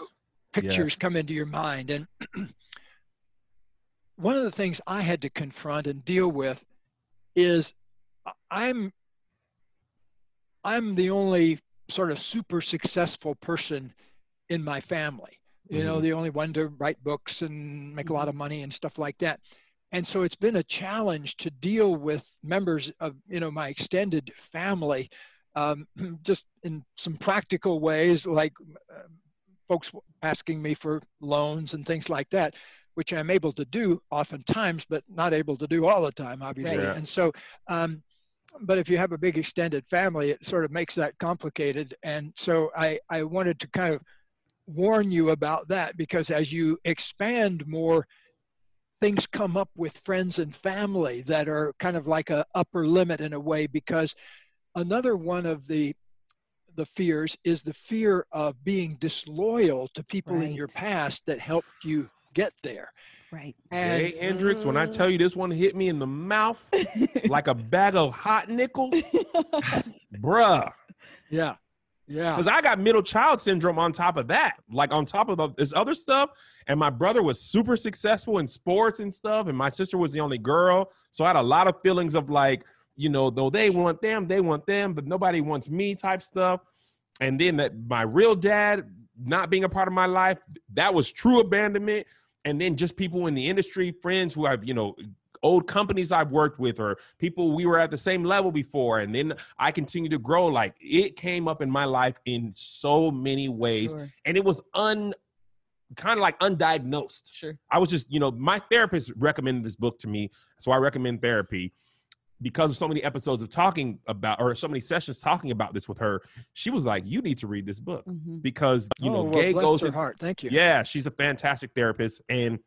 pictures Yes. come into your mind and one of the things i had to confront and deal with is i'm i'm the only sort of super successful person in my family you know Mhm. the only one to write books and make a lot of money and stuff like that. And so it's been a challenge to deal with members of you know my extended family um, just in some practical ways like uh, folks asking me for loans and things like that, which I'm able to do oftentimes, but not able to do all the time, obviously. Right. Yeah. And so, um, but if you have a big extended family, it sort of makes that complicated. And so I, I wanted to kind of warn you about that because as you expand more, things come up with friends and family that are kind of like a upper limit in a way because another one of the the fears is the fear of being disloyal to people in your past that helped you get there. Right. And hey, Hendricks, when I tell you this one hit me in the mouth like a bag of hot nickels, bruh. yeah, yeah, Because I got middle child syndrome on top of that, like on top of this other stuff. And my brother was super successful in sports and stuff, and my sister was the only girl. So I had a lot of feelings of like, you know, though they want them, they want them, but nobody wants me type stuff. And then that my real dad not being a part of my life, that was true abandonment. And then just people in the industry, friends who I've, you know, old companies I've worked with or people we were at the same level before. And then I continue to grow. Like it came up in my life in so many ways. Sure. And it was un kind of like undiagnosed. Sure. I was just, you know, my therapist recommended this book to me. So I recommend therapy because of so many episodes of talking about or so many sessions talking about this with her. She was like, You need to read this book Mhm. because, you oh, know, well, gay bless goes her in, heart. Thank you. yeah, she's a fantastic therapist. And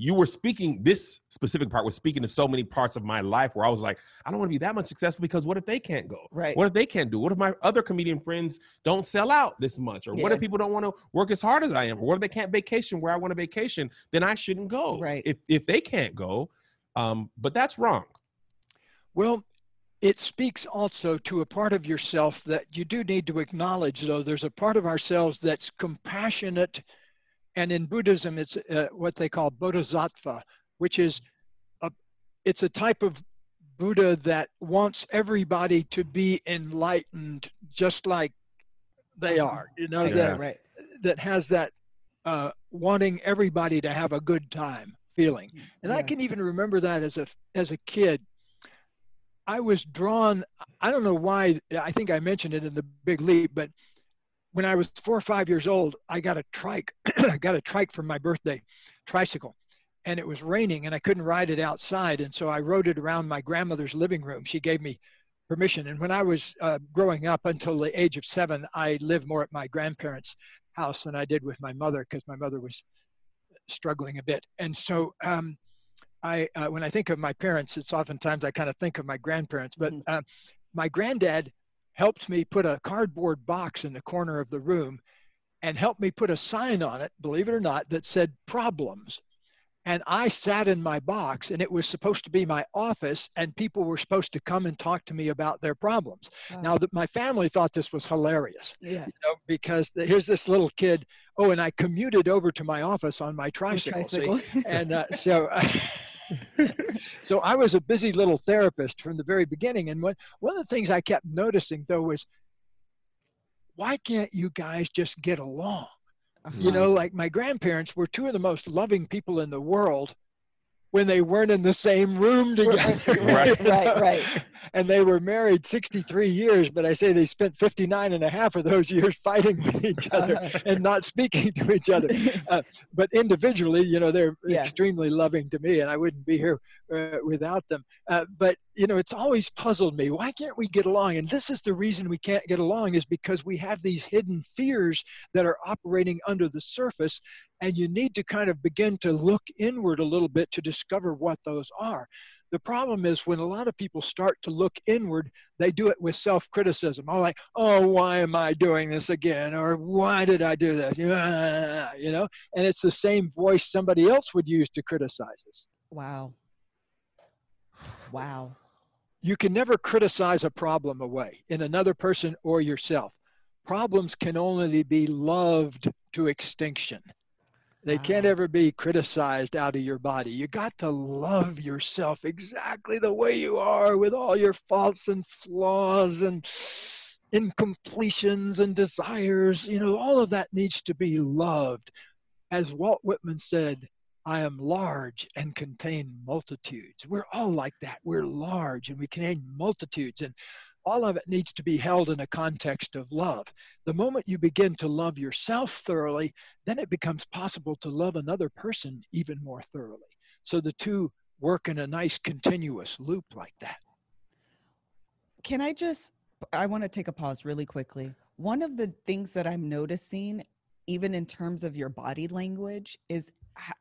you were speaking, this specific part was speaking to so many parts of my life where I was like, I don't want to be that much successful because what if they can't go? Right. What if they can't do? What if my other comedian friends don't sell out this much? Or what if people don't want to work as hard as I am? Or what if they can't vacation where I want to vacation? Then I shouldn't go. Right. If if they can't go. Um, but that's wrong. Well, it speaks also to a part of yourself that you do need to acknowledge, though. There's a part of ourselves that's compassionate. And in Buddhism, it's uh, what they call bodhisattva, which is a, it's a type of Buddha that wants everybody to be enlightened just like they are. You know, Yeah. that, right. that has that uh, wanting everybody to have a good time feeling. And I can even remember that as a as a kid. I was drawn. I don't know why. I think I mentioned it in the Big Leap, but when I was four or five years old, I got a trike. I got a trike for my birthday, tricycle, and it was raining, and I couldn't ride it outside, and so I rode it around my grandmother's living room. She gave me permission, and when I was uh, growing up until the age of seven, I lived more at my grandparents' house than I did with my mother because my mother was struggling a bit, and so. Um, I, uh, when I think of my parents, it's oftentimes I kind of think of my grandparents. But uh, my granddad helped me put a cardboard box in the corner of the room and helped me put a sign on it, believe it or not, that said problems. And I sat in my box and it was supposed to be my office and people were supposed to come and talk to me about their problems. Wow. Now that my family thought this was hilarious, yeah. you know, because the, here's this little kid. Oh, and I commuted over to my office on my tricycle. see? Tricycle. and uh, so so i was a busy little therapist from the very beginning and one, one of the things i kept noticing though was why can't you guys just get along you Uh-huh. know like my grandparents were two of the most loving people in the world when they weren't in the same room together Right, you know? right, right. and they were married 63 years but i say they spent 59 and a half of those years fighting with each other Uh-huh. and not speaking to each other but individually, you know, they're Yeah. extremely loving to me, and I wouldn't be here uh, without them. Uh, but you know, it's always puzzled me. Why can't we get along? And this is the reason we can't get along is because we have these hidden fears that are operating under the surface, and you need to kind of begin to look inward a little bit to discover what those are. The problem is when a lot of people start to look inward, they do it with self-criticism. Oh, like, oh, why am I doing this again? Or why did I do this? You know, and it's the same voice somebody else would use to criticize us. Wow. Wow. You can never criticize a problem away in another person or yourself. Problems can only be loved to extinction. They can't ever be criticized out of your body. You got to love yourself exactly the way you are with all your faults and flaws and incompletions and desires. You know, all of that needs to be loved. As Walt Whitman said, I am large and contain multitudes. We're all like that. We're large and we contain multitudes. And all of it needs to be held in a context of love. The moment you begin to love yourself thoroughly, then it becomes possible to love another person even more thoroughly. So the two work in a nice continuous loop like that. Can I just I want to take a pause really quickly. One of the things that I'm noticing even in terms of your body language is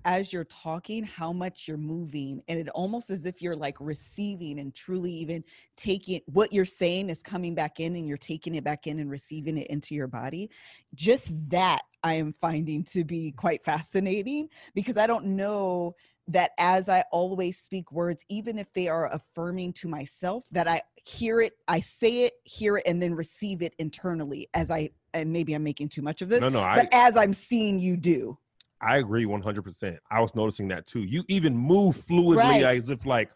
as you're talking how much you're moving and it almost as if you're like receiving and truly even taking what you're saying is coming back in and you're taking it back in and receiving it into your body just that i am finding to be quite fascinating because i don't know that as I always speak words, even if they are affirming to myself, that I hear it, I say it, hear it, and then receive it internally as I, and maybe I'm making too much of this, No, no, I, but as I'm seeing you do. I agree 100%. I was noticing that too. You even move fluidly Right. as if like,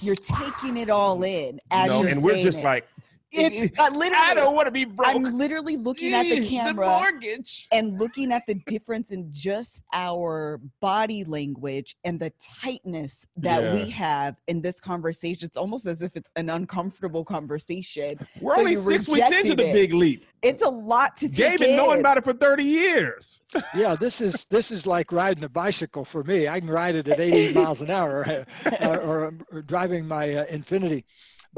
You're taking it all in you as know, you're and we're just it. like, it's I literally, don't want to be broke. I'm literally looking at the camera. mortgage. and looking at the difference in just our body language and the tightness that Yeah. we have in this conversation it's almost as if it's an uncomfortable conversation We're So only six weeks into rejected the it. big leap. it's a lot to take Gabe been knowing about it for 30 years. Yeah, this is this is like riding a bicycle for me. I can ride it at 80 miles an hour, uh, or, or driving my uh, Infiniti.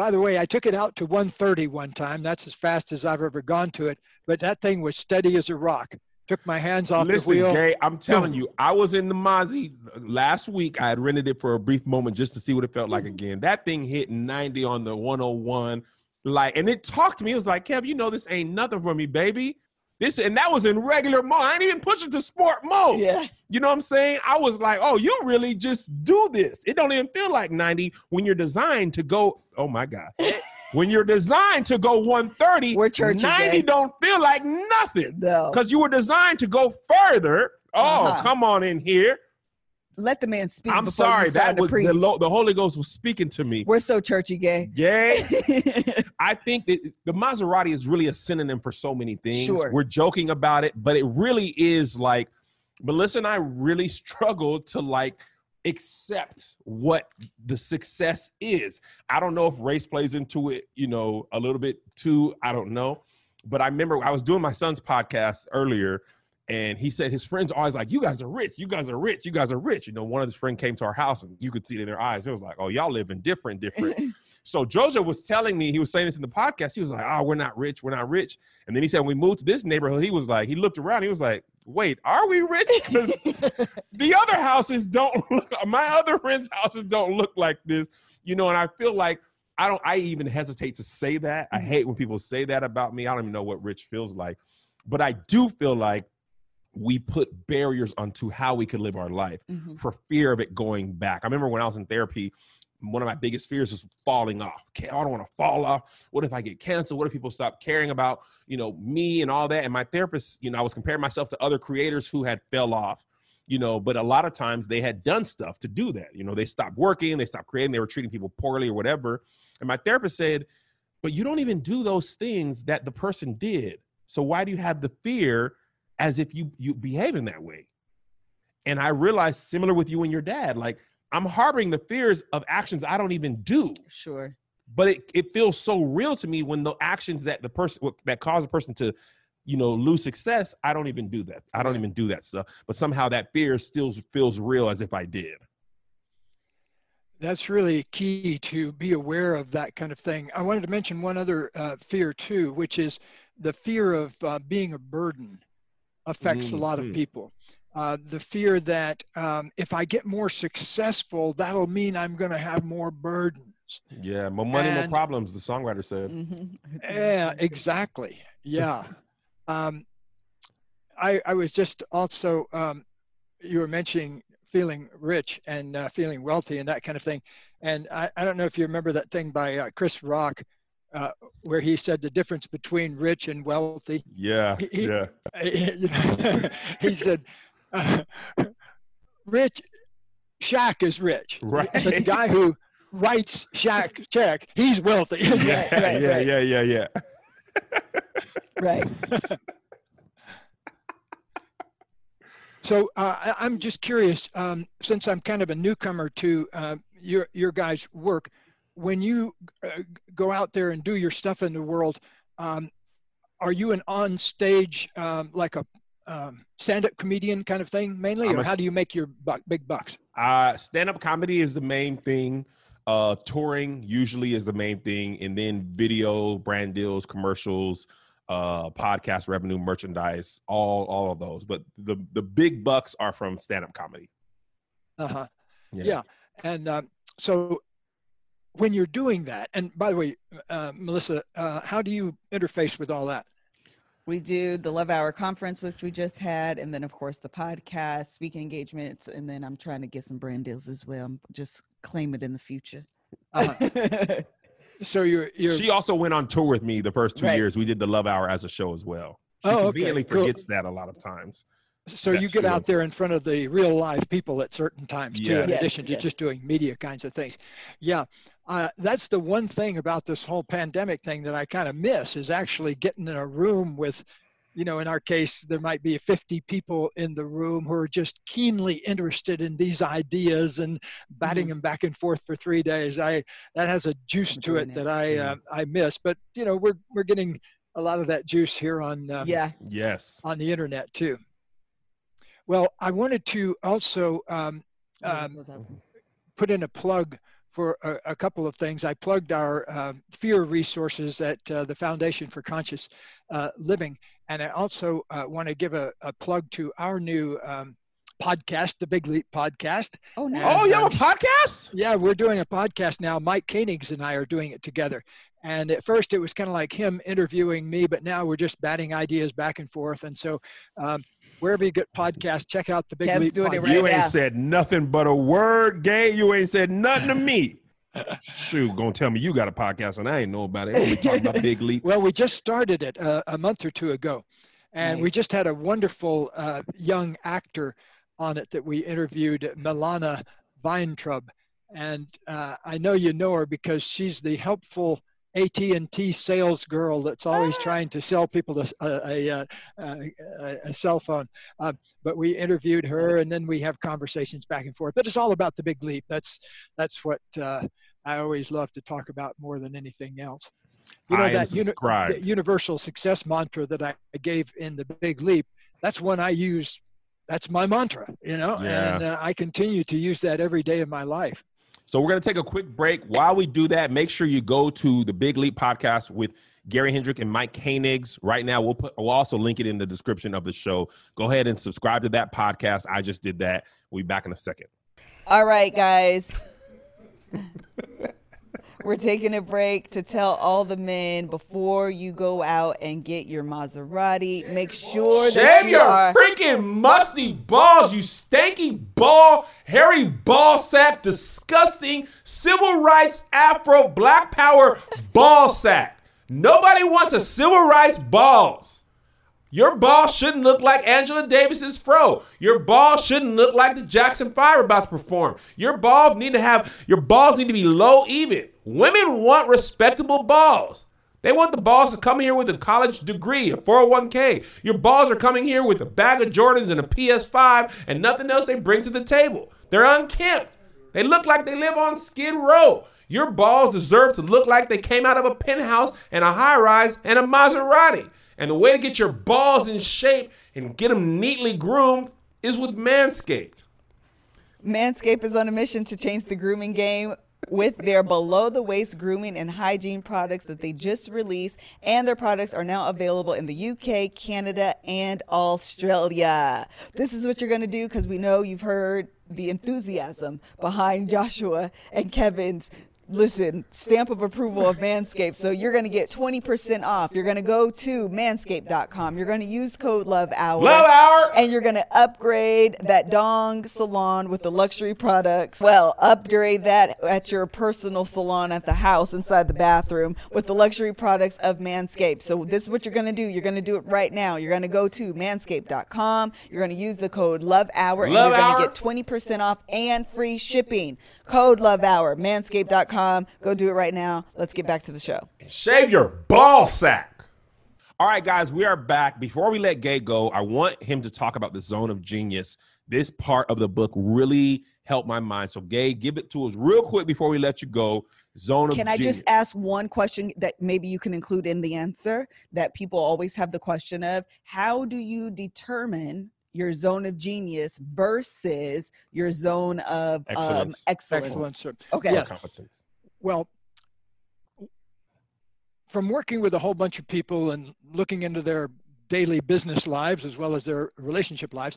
By the way, I took it out to 130 one time. That's as fast as I've ever gone to it. But that thing was steady as a rock. Took my hands off Listen, the wheel. Gabe, I'm telling you, I was in the Mozzie last week. I had rented it for a brief moment just to see what it felt like again. That thing hit 90 on the 101. Like, and it talked to me. It was like, Kev, you know this ain't nothing for me, baby. This and that was in regular mode. I ain't even push it to sport mode. yeah You know what I'm saying? I was like, oh, you really just do this. It don't even feel like 90 when you're designed to go. Oh my God. when you're designed to go 130, We're churchy, 90 Gabe. don't feel like nothing no because you were designed to go further. Oh, Uh-huh. come on in here. let the man speak. I'm sorry. That was the, the Holy Ghost was speaking to me. We're so churchy gay. I think that the Maserati is really a synonym for so many things. Sure. We're joking about it, but it really is like Melissa and I really struggle to like accept what the success is. I don't know if race plays into it, you know, a little bit too. I don't know. But I remember I was doing my son's podcast earlier and he said his friends are always like, You guys are rich, you guys are rich, you guys are rich. You know, one of his friends came to our house and you could see it in their eyes. It was like, Oh, y'all living different, different. So Jojo was telling me, he was saying this in the podcast. He was like, "Oh, we're not rich. We're not rich." And then he said, when we moved to this neighborhood, he was like, he looked around. He was like, "Wait, are we rich?" Because the other houses don't. Look, my other friends' houses don't look like this, you know. And I feel like I don't. I even hesitate to say that. I hate when people say that about me. I don't even know what rich feels like, but I do feel like we put barriers onto how we could live our life Mhm. for fear of it going back. I remember when I was in therapy, one of my biggest fears is falling off. I don't want to fall off. What if I get canceled? What if people stop caring about, you know, me and all that? And my therapist, you know, I was comparing myself to other creators who had fell off, you know, but a lot of times they had done stuff to do that. You know, they stopped working, they stopped creating, they were treating people poorly or whatever. And my therapist said, but you don't even do those things that the person did. So why do you have the fear as if you you behave in that way? And I realized similar with you and your dad, like I'm harboring the fears of actions I don't even do, Sure. but it, it feels so real to me when the actions that the person that cause a person to, you know, lose success, I don't even do that. I don't even do that stuff. But somehow that fear still feels real as if I did. That's really key to be aware of that kind of thing. I wanted to mention one other uh, fear too, which is the fear of uh, being a burden affects a lot of Mhm. people. Uh, the fear that um, if I get more successful, that'll mean I'm going to have more burdens. Yeah, more money, And- more problems. The songwriter said. Mhm. Yeah, exactly. Yeah. Um, I, I was just also, um, you were mentioning feeling rich and uh, feeling wealthy and that kind of thing. And I, I don't know if you remember that thing by uh, Chris Rock uh, where he said the difference between rich and wealthy. Yeah, He- he- yeah. You know, he said, uh, rich, Shaq is rich. Right. But the guy who writes Shaq check, he's wealthy. yeah, right, yeah, right. yeah, yeah, yeah. Right. So uh, I- I'm just curious, um, since I'm kind of a newcomer to uh, your your guys' work, when you uh, go out there and do your stuff in the world, um, are you an on stage um, like a um, stand-up comedian kind of thing mainly, I'm or a how do you make your buck, big bucks? Uh, stand-up comedy is the main thing. Uh, touring usually is the main thing, and then video, brand deals, commercials, uh, podcast revenue, merchandise, all all of those. But the the big bucks are from stand-up comedy. Uh-huh. Yeah. yeah. And um, so when you're doing that, and by the way, uh, Melissa, uh, how do you interface with all that? We do the Love Hour conference, which we just had, and then of course the podcast, speaking engagements, and then I'm trying to get some brand deals as well. I'm just claim it in the future. Uh-huh. So you're you're She also went on tour with me the first two Right. years. We did the Love Hour as a show as well. She Oh, okay, conveniently cool. forgets that a lot of times. So that you get true. out there in front of the real live people at certain times too, Yes. in Yes, addition to yes. just doing media kinds of things. Yeah, uh, that's the one thing about this whole pandemic thing that I kind of miss is actually getting in a room with, you know, in our case, there might be 50 people in the room who are just keenly interested in these ideas and batting them back and forth for three days. I that has a juice to it it. that I Mhm. uh, I miss. But you know, we're we're getting a lot of that juice here on um, yeah. Yes. on the internet too. Well, I wanted to also um, um, put in a plug for a, a couple of things. I plugged our um fear resources at uh, the Foundation for Conscious uh, Living, and I also uh, want to give a, a plug to our new um, podcast, the Big Leap Podcast. oh no. Oh, And, you have um, a podcast? Yeah, we're doing a podcast now. Mike Koenigs and I are doing it together. And at first, it was kind of like him interviewing me, but now we're just batting ideas back and forth. And so, um, wherever you get podcasts, check out the Big Kev's Leap doing it Podcast. right you ain't now. said nothing but a word, gay. You ain't said nothing to me. Shoot, gonna tell me you got a podcast and I ain't know about it. We talking about Big Leap. Well, we just started it uh, a month or two ago, and we just had a wonderful uh, young actor on it that we interviewed Milana Vayntrub. And uh, I know you know her because she's the helpful AT&T sales girl that's always ah. trying to sell people a, a, a, a, a cell phone. Uh, but we interviewed her and then we have conversations back and forth. But it's all about the big leap. That's, that's what uh, I always love to talk about more than anything else. You know, I that uni- universal success mantra that I gave in the big leap, that's one I use. That's my mantra, you know, yeah. and uh, I continue to use that every day of my life. So we're going to take a quick break. While we do that, make sure you go to the Big Leap podcast with Gary Hendrick and Mike Koenigs. Right now, we'll put we'll also link it in the description of the show. Go ahead and subscribe to that podcast. I just did that. We'll be back in a second. All right, guys. We're taking a break to tell all the men before you go out and get your Maserati, make sure that you your are freaking musty balls, you stanky ball, hairy ball sack, disgusting civil rights Afro black power ball sack. Nobody wants a civil rights balls. Your ball shouldn't look like Angela Davis's fro. Your ball shouldn't look like the Jackson Five about to perform. Your balls need to have your balls need to be low even. Women want respectable balls. They want the balls to come here with a college degree, a 401k. Your balls are coming here with a bag of Jordans and a PS5 and nothing else they bring to the table. They're unkempt. They look like they live on Skid Row. Your balls deserve to look like they came out of a penthouse and a high rise and a Maserati. And the way to get your balls in shape and get them neatly groomed is with Manscaped. Manscaped is on a mission to change the grooming game with their below the waist grooming and hygiene products that they just released. And their products are now available in the UK, Canada, and Australia. This is what you're going to do because we know you've heard the enthusiasm behind Joshua and Kevin's listen, stamp of approval of Manscaped. So you're going to get 20% off. You're going to go to manscaped.com. You're going to use code Love Hour. Love Hour. And you're going to upgrade that dong salon with the luxury products. Well, upgrade that at your personal salon at the house inside the bathroom with the luxury products of Manscaped. So this is what you're going to do. You're going to do it right now. You're going to go to manscaped.com. You're going to use the code Love Hour and Love you're going to get 20% off and free shipping. Code Love Hour. Manscaped.com Go do it right now. Let's get back to the show. Shave your ball sack. All right, guys, we are back. Before we let Gay go, I want him to talk about the zone of genius. This part of the book really helped my mind. So, Gay, give it to us real quick before we let you go. Zone of Can I just ask one question that maybe you can include in the answer that people always have the question of how do you determine your zone of genius versus your zone of excellence. Um, excellence. excellence. Okay. Yeah. Competence. Well, from working with a whole bunch of people and looking into their daily business lives as well as their relationship lives,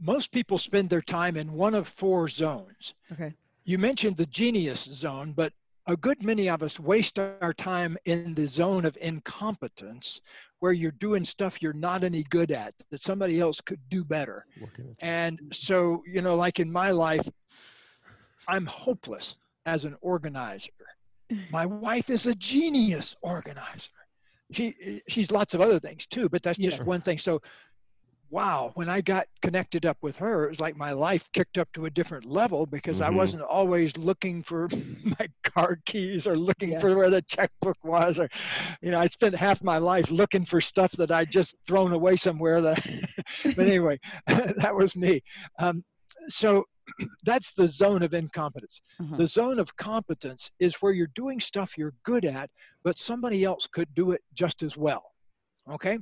most people spend their time in one of four zones. Okay. You mentioned the genius zone, but a good many of us waste our time in the zone of incompetence where you're doing stuff you're not any good at that somebody else could do better. And so, you know, like in my life, I'm hopeless as an organizer. My wife is a genius organizer. She she's lots of other things too, but that's just yeah. one thing. So wow, when I got connected up with her, it was like my life kicked up to a different level because mm-hmm. I wasn't always looking for my car keys or looking yeah. for where the checkbook was or you know, I spent half my life looking for stuff that I'd just thrown away somewhere that but anyway, that was me. Um, so that's the zone of incompetence. Uh-huh. The zone of competence is where you're doing stuff you're good at, but somebody else could do it just as well. Okay?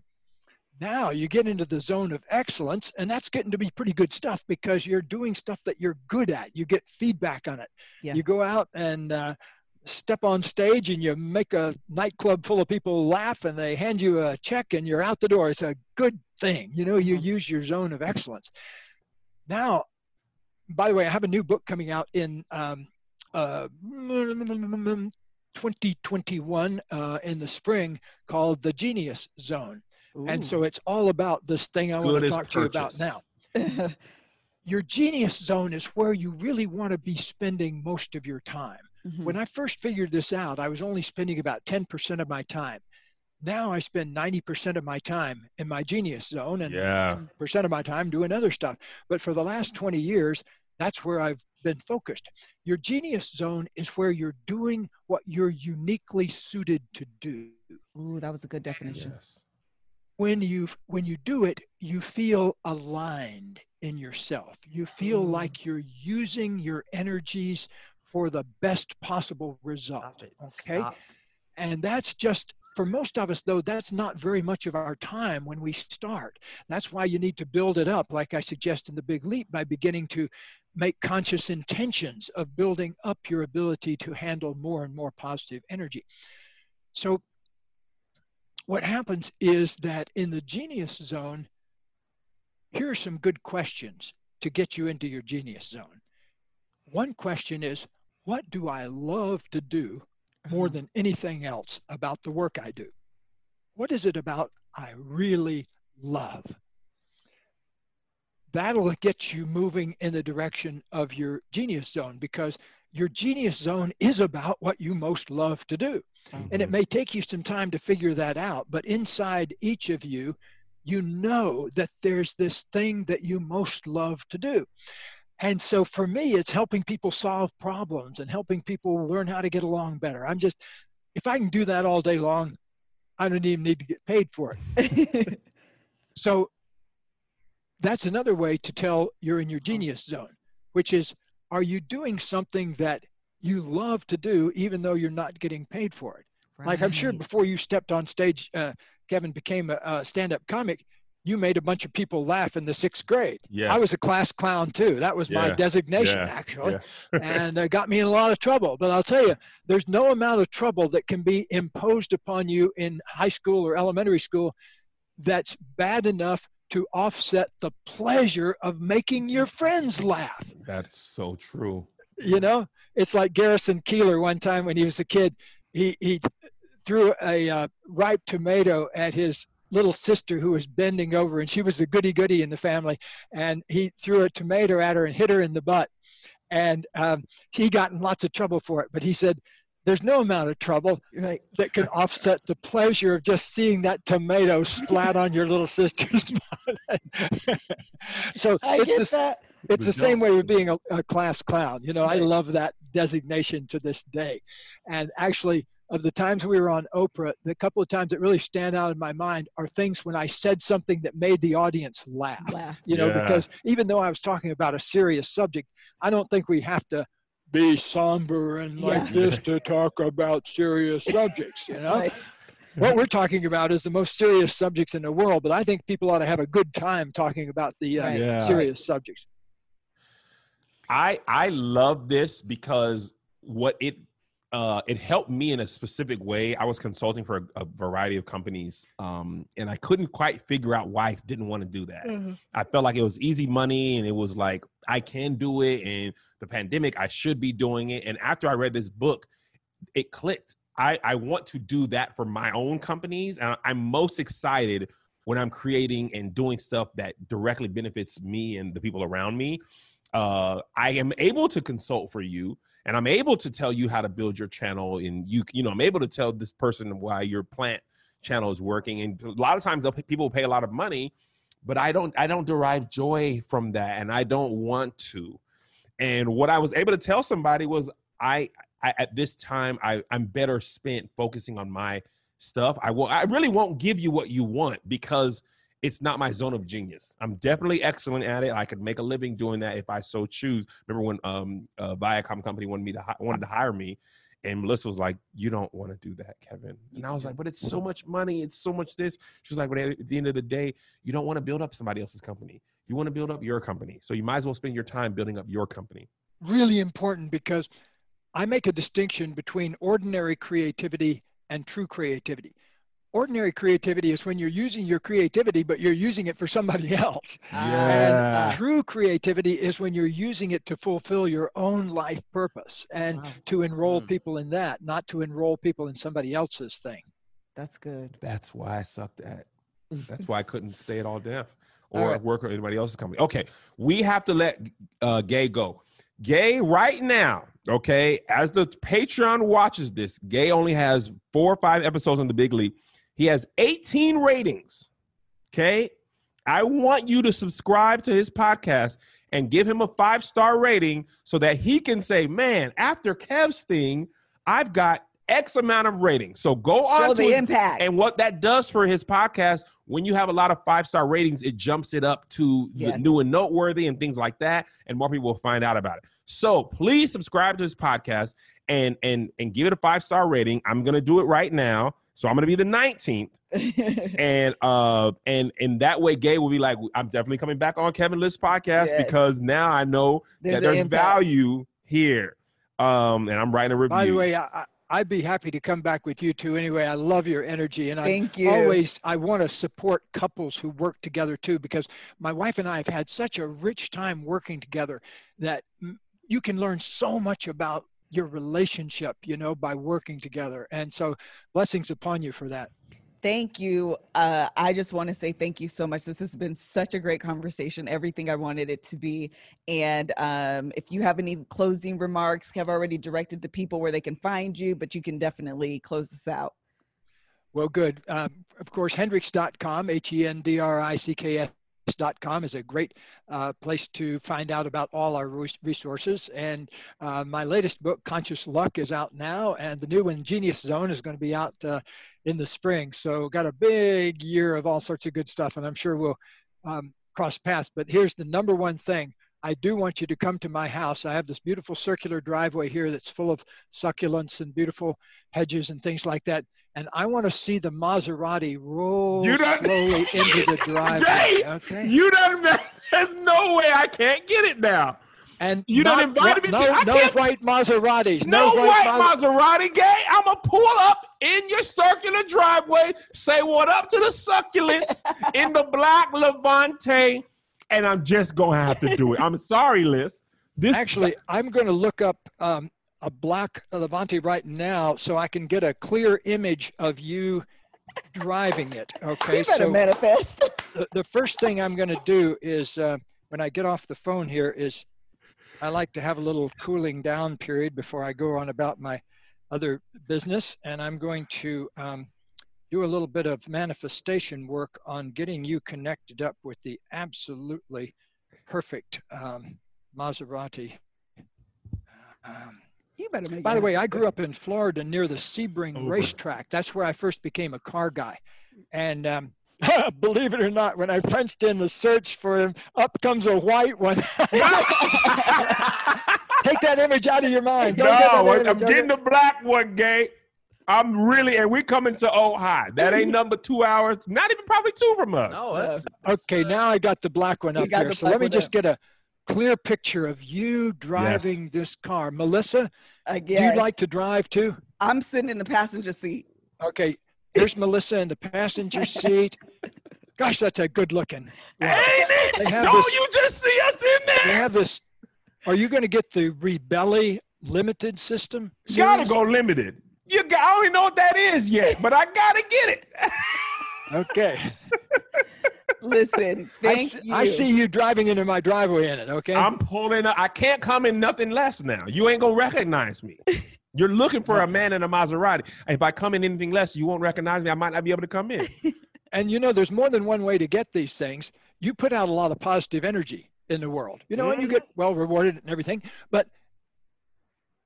Now you get into the zone of excellence, and that's getting to be pretty good stuff because you're doing stuff that you're good at. You get feedback on it. Yeah. You go out and uh, step on stage and you make a nightclub full of people laugh and they hand you a check and you're out the door. It's a good thing. You know, you uh-huh. use your zone of excellence. Now, by the way, I have a new book coming out in um, uh, 2021 uh, in the spring called The Genius Zone. Ooh. And so it's all about this thing I Good want to talk to you about now. your genius zone is where you really want to be spending most of your time. Mm-hmm. When I first figured this out, I was only spending about 10% of my time. now I spend 90% of my time in my genius zone and Yeah. percent of my time doing other stuff. But for the last 20 years, that's where I've been focused. Your genius zone is where you're doing what you're uniquely suited to do. Ooh, that was a good definition. Yes. When you when you do it, you feel aligned in yourself. You feel Mm. like you're using your energies for the best possible result. Stop it. Okay? Stop. And that's just for most of us, though, that's not very much of our time when we start. That's why you need to build it up, like I suggest in the Big Leap, by beginning to make conscious intentions of building up your ability to handle more and more positive energy. So, what happens is that in the genius zone, here are some good questions to get you into your genius zone. One question is, what do I love to do more Uh-huh. than anything else about the work I do? What is it about I really love? That'll get you moving in the direction of your genius zone because your genius zone is about what you most love to do. And it Mhm. may take you some time to figure that out, but inside each of you, you know that there's this thing that you most love to do. And so for me, it's helping people solve problems and helping people learn how to get along better. I'm just, if I can do that all day long, I don't even need to get paid for it. So that's another way to tell you're in your genius zone, which is are you doing something that you love to do even though you're not getting paid for it? Like I'm sure before you stepped on stage, uh, Kevin became a, a stand-up comic. You made a bunch of people laugh in the sixth grade. Yes. I was a class clown too. That was my designation Yeah. actually, Yeah. and uh, got me in a lot of trouble. But I'll tell you, there's no amount of trouble that can be imposed upon you in high school or elementary school that's bad enough to offset the pleasure of making your friends laugh That's so true. you know it's like Garrison Keillor one time when he was a kid he he threw a uh, ripe tomato at his little sister who was bending over and she was the goody goody in the family and he threw a tomato at her and hit her in the butt and um, he got in lots of trouble for it but he said there's no amount of trouble Right. that can offset the pleasure of just seeing that tomato splat on your little sister's butt. so I it's get this, that. it's the same way don't- with being a, a class clown. You know, I love that designation to this day. And actually, of the times we were on Oprah, the couple of times that really stand out in my mind are things when I said something that made the audience laugh. Laugh. You know, Yeah. because even though I was talking about a serious subject, I don't think we have to be somber and like Yeah. this to talk about serious subjects. You know, Right. what we're talking about is the most serious subjects in the world, but I think people ought to have a good time talking about the uh, Right. Yeah. serious subjects. I I love this because what it uh, it helped me in a specific way. I was consulting for a, a variety of companies, um, and I couldn't quite figure out why I didn't want to do that. Uh-huh. I felt like it was easy money, and it was like I can do it. And the pandemic, I should be doing it. And after I read this book, it clicked. I, I want to do that for my own companies. And I'm most excited when I'm creating and doing stuff that directly benefits me and the people around me. Uh, I am able to consult for you and I'm able to tell you how to build your channel. And you, you know, I'm able to tell this person why your plant channel is working. And a lot of times people pay a lot of money, but I don't, I don't derive joy from that. And I don't want to. And what I was able to tell somebody was I, I at this time I, I'm better spent focusing on my stuff. I will I really won't give you what you want because it's not my zone of genius. I'm definitely excellent at it. I could make a living doing that if I so choose. Remember when um uh, Viacom company wanted me to hi- wanted to hire me, and Melissa was like, "You don't want to do that, Kevin." And I was like, "But it's so much money. It's so much this." She's like, "But at the end of the day, you don't want to build up somebody else's company. You want to build up your company. So you might as well spend your time building up your company." really important because I make a distinction between ordinary creativity and true creativity. Ordinary creativity is when you're using your creativity, but you're using it for somebody else. Yeah. And true creativity is when you're using it to fulfill your own life purpose and Wow. to enroll Mm. people in that, not to enroll people in somebody else's thing. That's good. That's why I sucked at. That. That's why I couldn't stay at all deaf or right. work with anybody else's company. Okay, we have to let uh, Gay go. Gay, right now, okay, as the Patreon watches this, Gay only has four or five episodes on the Big Leap. He has 18 ratings. Okay. I want you to subscribe to his podcast and give him a five star rating so that he can say, man, after Kev's thing, I've got X amount of ratings. So go Show on to the impact. and what that does for his podcast, when you have a lot of five star ratings, it jumps it up to new and noteworthy and things like that, and more people will find out about it. So please subscribe to his podcast and and and give it a five star rating. I'm gonna do it right now. So I'm gonna be the 19th, and uh and and that way, Gay will be like, I'm definitely coming back on Kevin List podcast Yes. because now I know There's that there's impact. value here. Um, and I'm writing a review. By the way, I, I- I'd be happy to come back with you too. Anyway, I love your energy, and I Thank you. always I want to support couples who work together too, because my wife and I have had such a rich time working together that you can learn so much about your relationship, you know, by working together. And so, blessings upon you for that. Thank you. Uh, I just want to say thank you so much. This has been such a great conversation, everything I wanted it to be. And um, if you have any closing remarks, have already directed the people where they can find you, but you can definitely close this out. Well, good. Um, of course, Hendricks.com, H E N D R I C K S.com is a great uh, place to find out about all our resources. And uh, my latest book, Conscious Luck, is out now, and the new one, Genius Zone, is going to be out uh, in the spring. So, got a big year of all sorts of good stuff, and I'm sure we'll um, cross paths. But here's the number one thing I do want you to come to my house. I have this beautiful circular driveway here that's full of succulents and beautiful hedges and things like that. And I want to see the Maserati roll You don't- slowly into the driveway. Jay, Okay. You done there's no way I can't get it now. And you not- invited me no, to- I no can't- white Maseratis. No, white Mas- Maserati gay. I'ma pull up in your circular driveway, say what up to the succulents in the black Levante, and I'm just gonna have to do it. I'm sorry, Liz. This Actually, I'm going to look up um, a black Levante right now so I can get a clear image of you driving it. Okay. you better so manifest. the, the first thing I'm going to do is uh, when I get off the phone here is I like to have a little cooling down period before I go on about my other business, and I'm going to um, do a little bit of manifestation work on getting you connected up with the absolutely perfect um, Maserati. Um, you better make by the way, I grew up in Florida near the Sebring Over. racetrack. That's where I first became a car guy. And um, believe it or not, when I punched in the search for him, up comes a white one. Take that image out of your mind. Don't no, that I'm image. getting the black one, gay. I'm really, and we coming to Ojai. That ain't number two hours, not even probably two from us. No, that's, Okay, now uh, I got the black one up got there. the So let me just up. get a clear picture of you driving this car. Melissa, Again, do guess. you like to drive too? I'm sitting in the passenger seat. Okay, here's Melissa in the passenger seat. Gosh, that's a good looking. Ain't it? They have Don't this- you just see us in there? They have this. Are you going to get the Rebelli limited system? You Gotta go limited. You got, I don't even know what that is yet, but I gotta get it. Okay. Listen, I, thank s- you. I see you driving into my driveway in it. Okay. I'm pulling up. I can't come in nothing less now. You ain't gonna recognize me. You're looking for a man in a Maserati. If I come in anything less, you won't recognize me. I might not be able to come in. and you know, there's more than one way to get these things. You put out a lot of positive energy in the world, you know, and you get mm-hmm. well rewarded and everything. But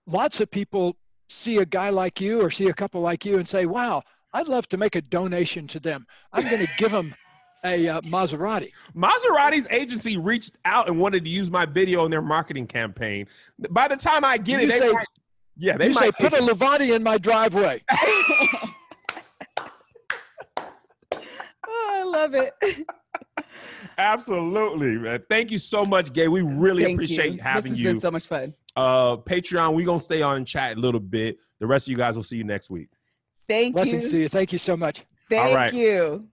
lots of people see a guy like you or see a couple like you and say, wow, I'd love to make a donation to them. I'm going to give them a uh, Maserati. Maserati's agency reached out and wanted to use my video in their marketing campaign. By the time I get You it, they say- might, yeah, they you say, might put a Levante in my driveway. Oh, I love it. absolutely. Man. Thank you so much, Gay. We really Thank appreciate you. having this has you. been so much fun. Uh, Patreon, we gonna stay on chat a little bit. The rest of you guys will see you next week. Thank you. Blessings to you. Thank you so much. Thank right. you.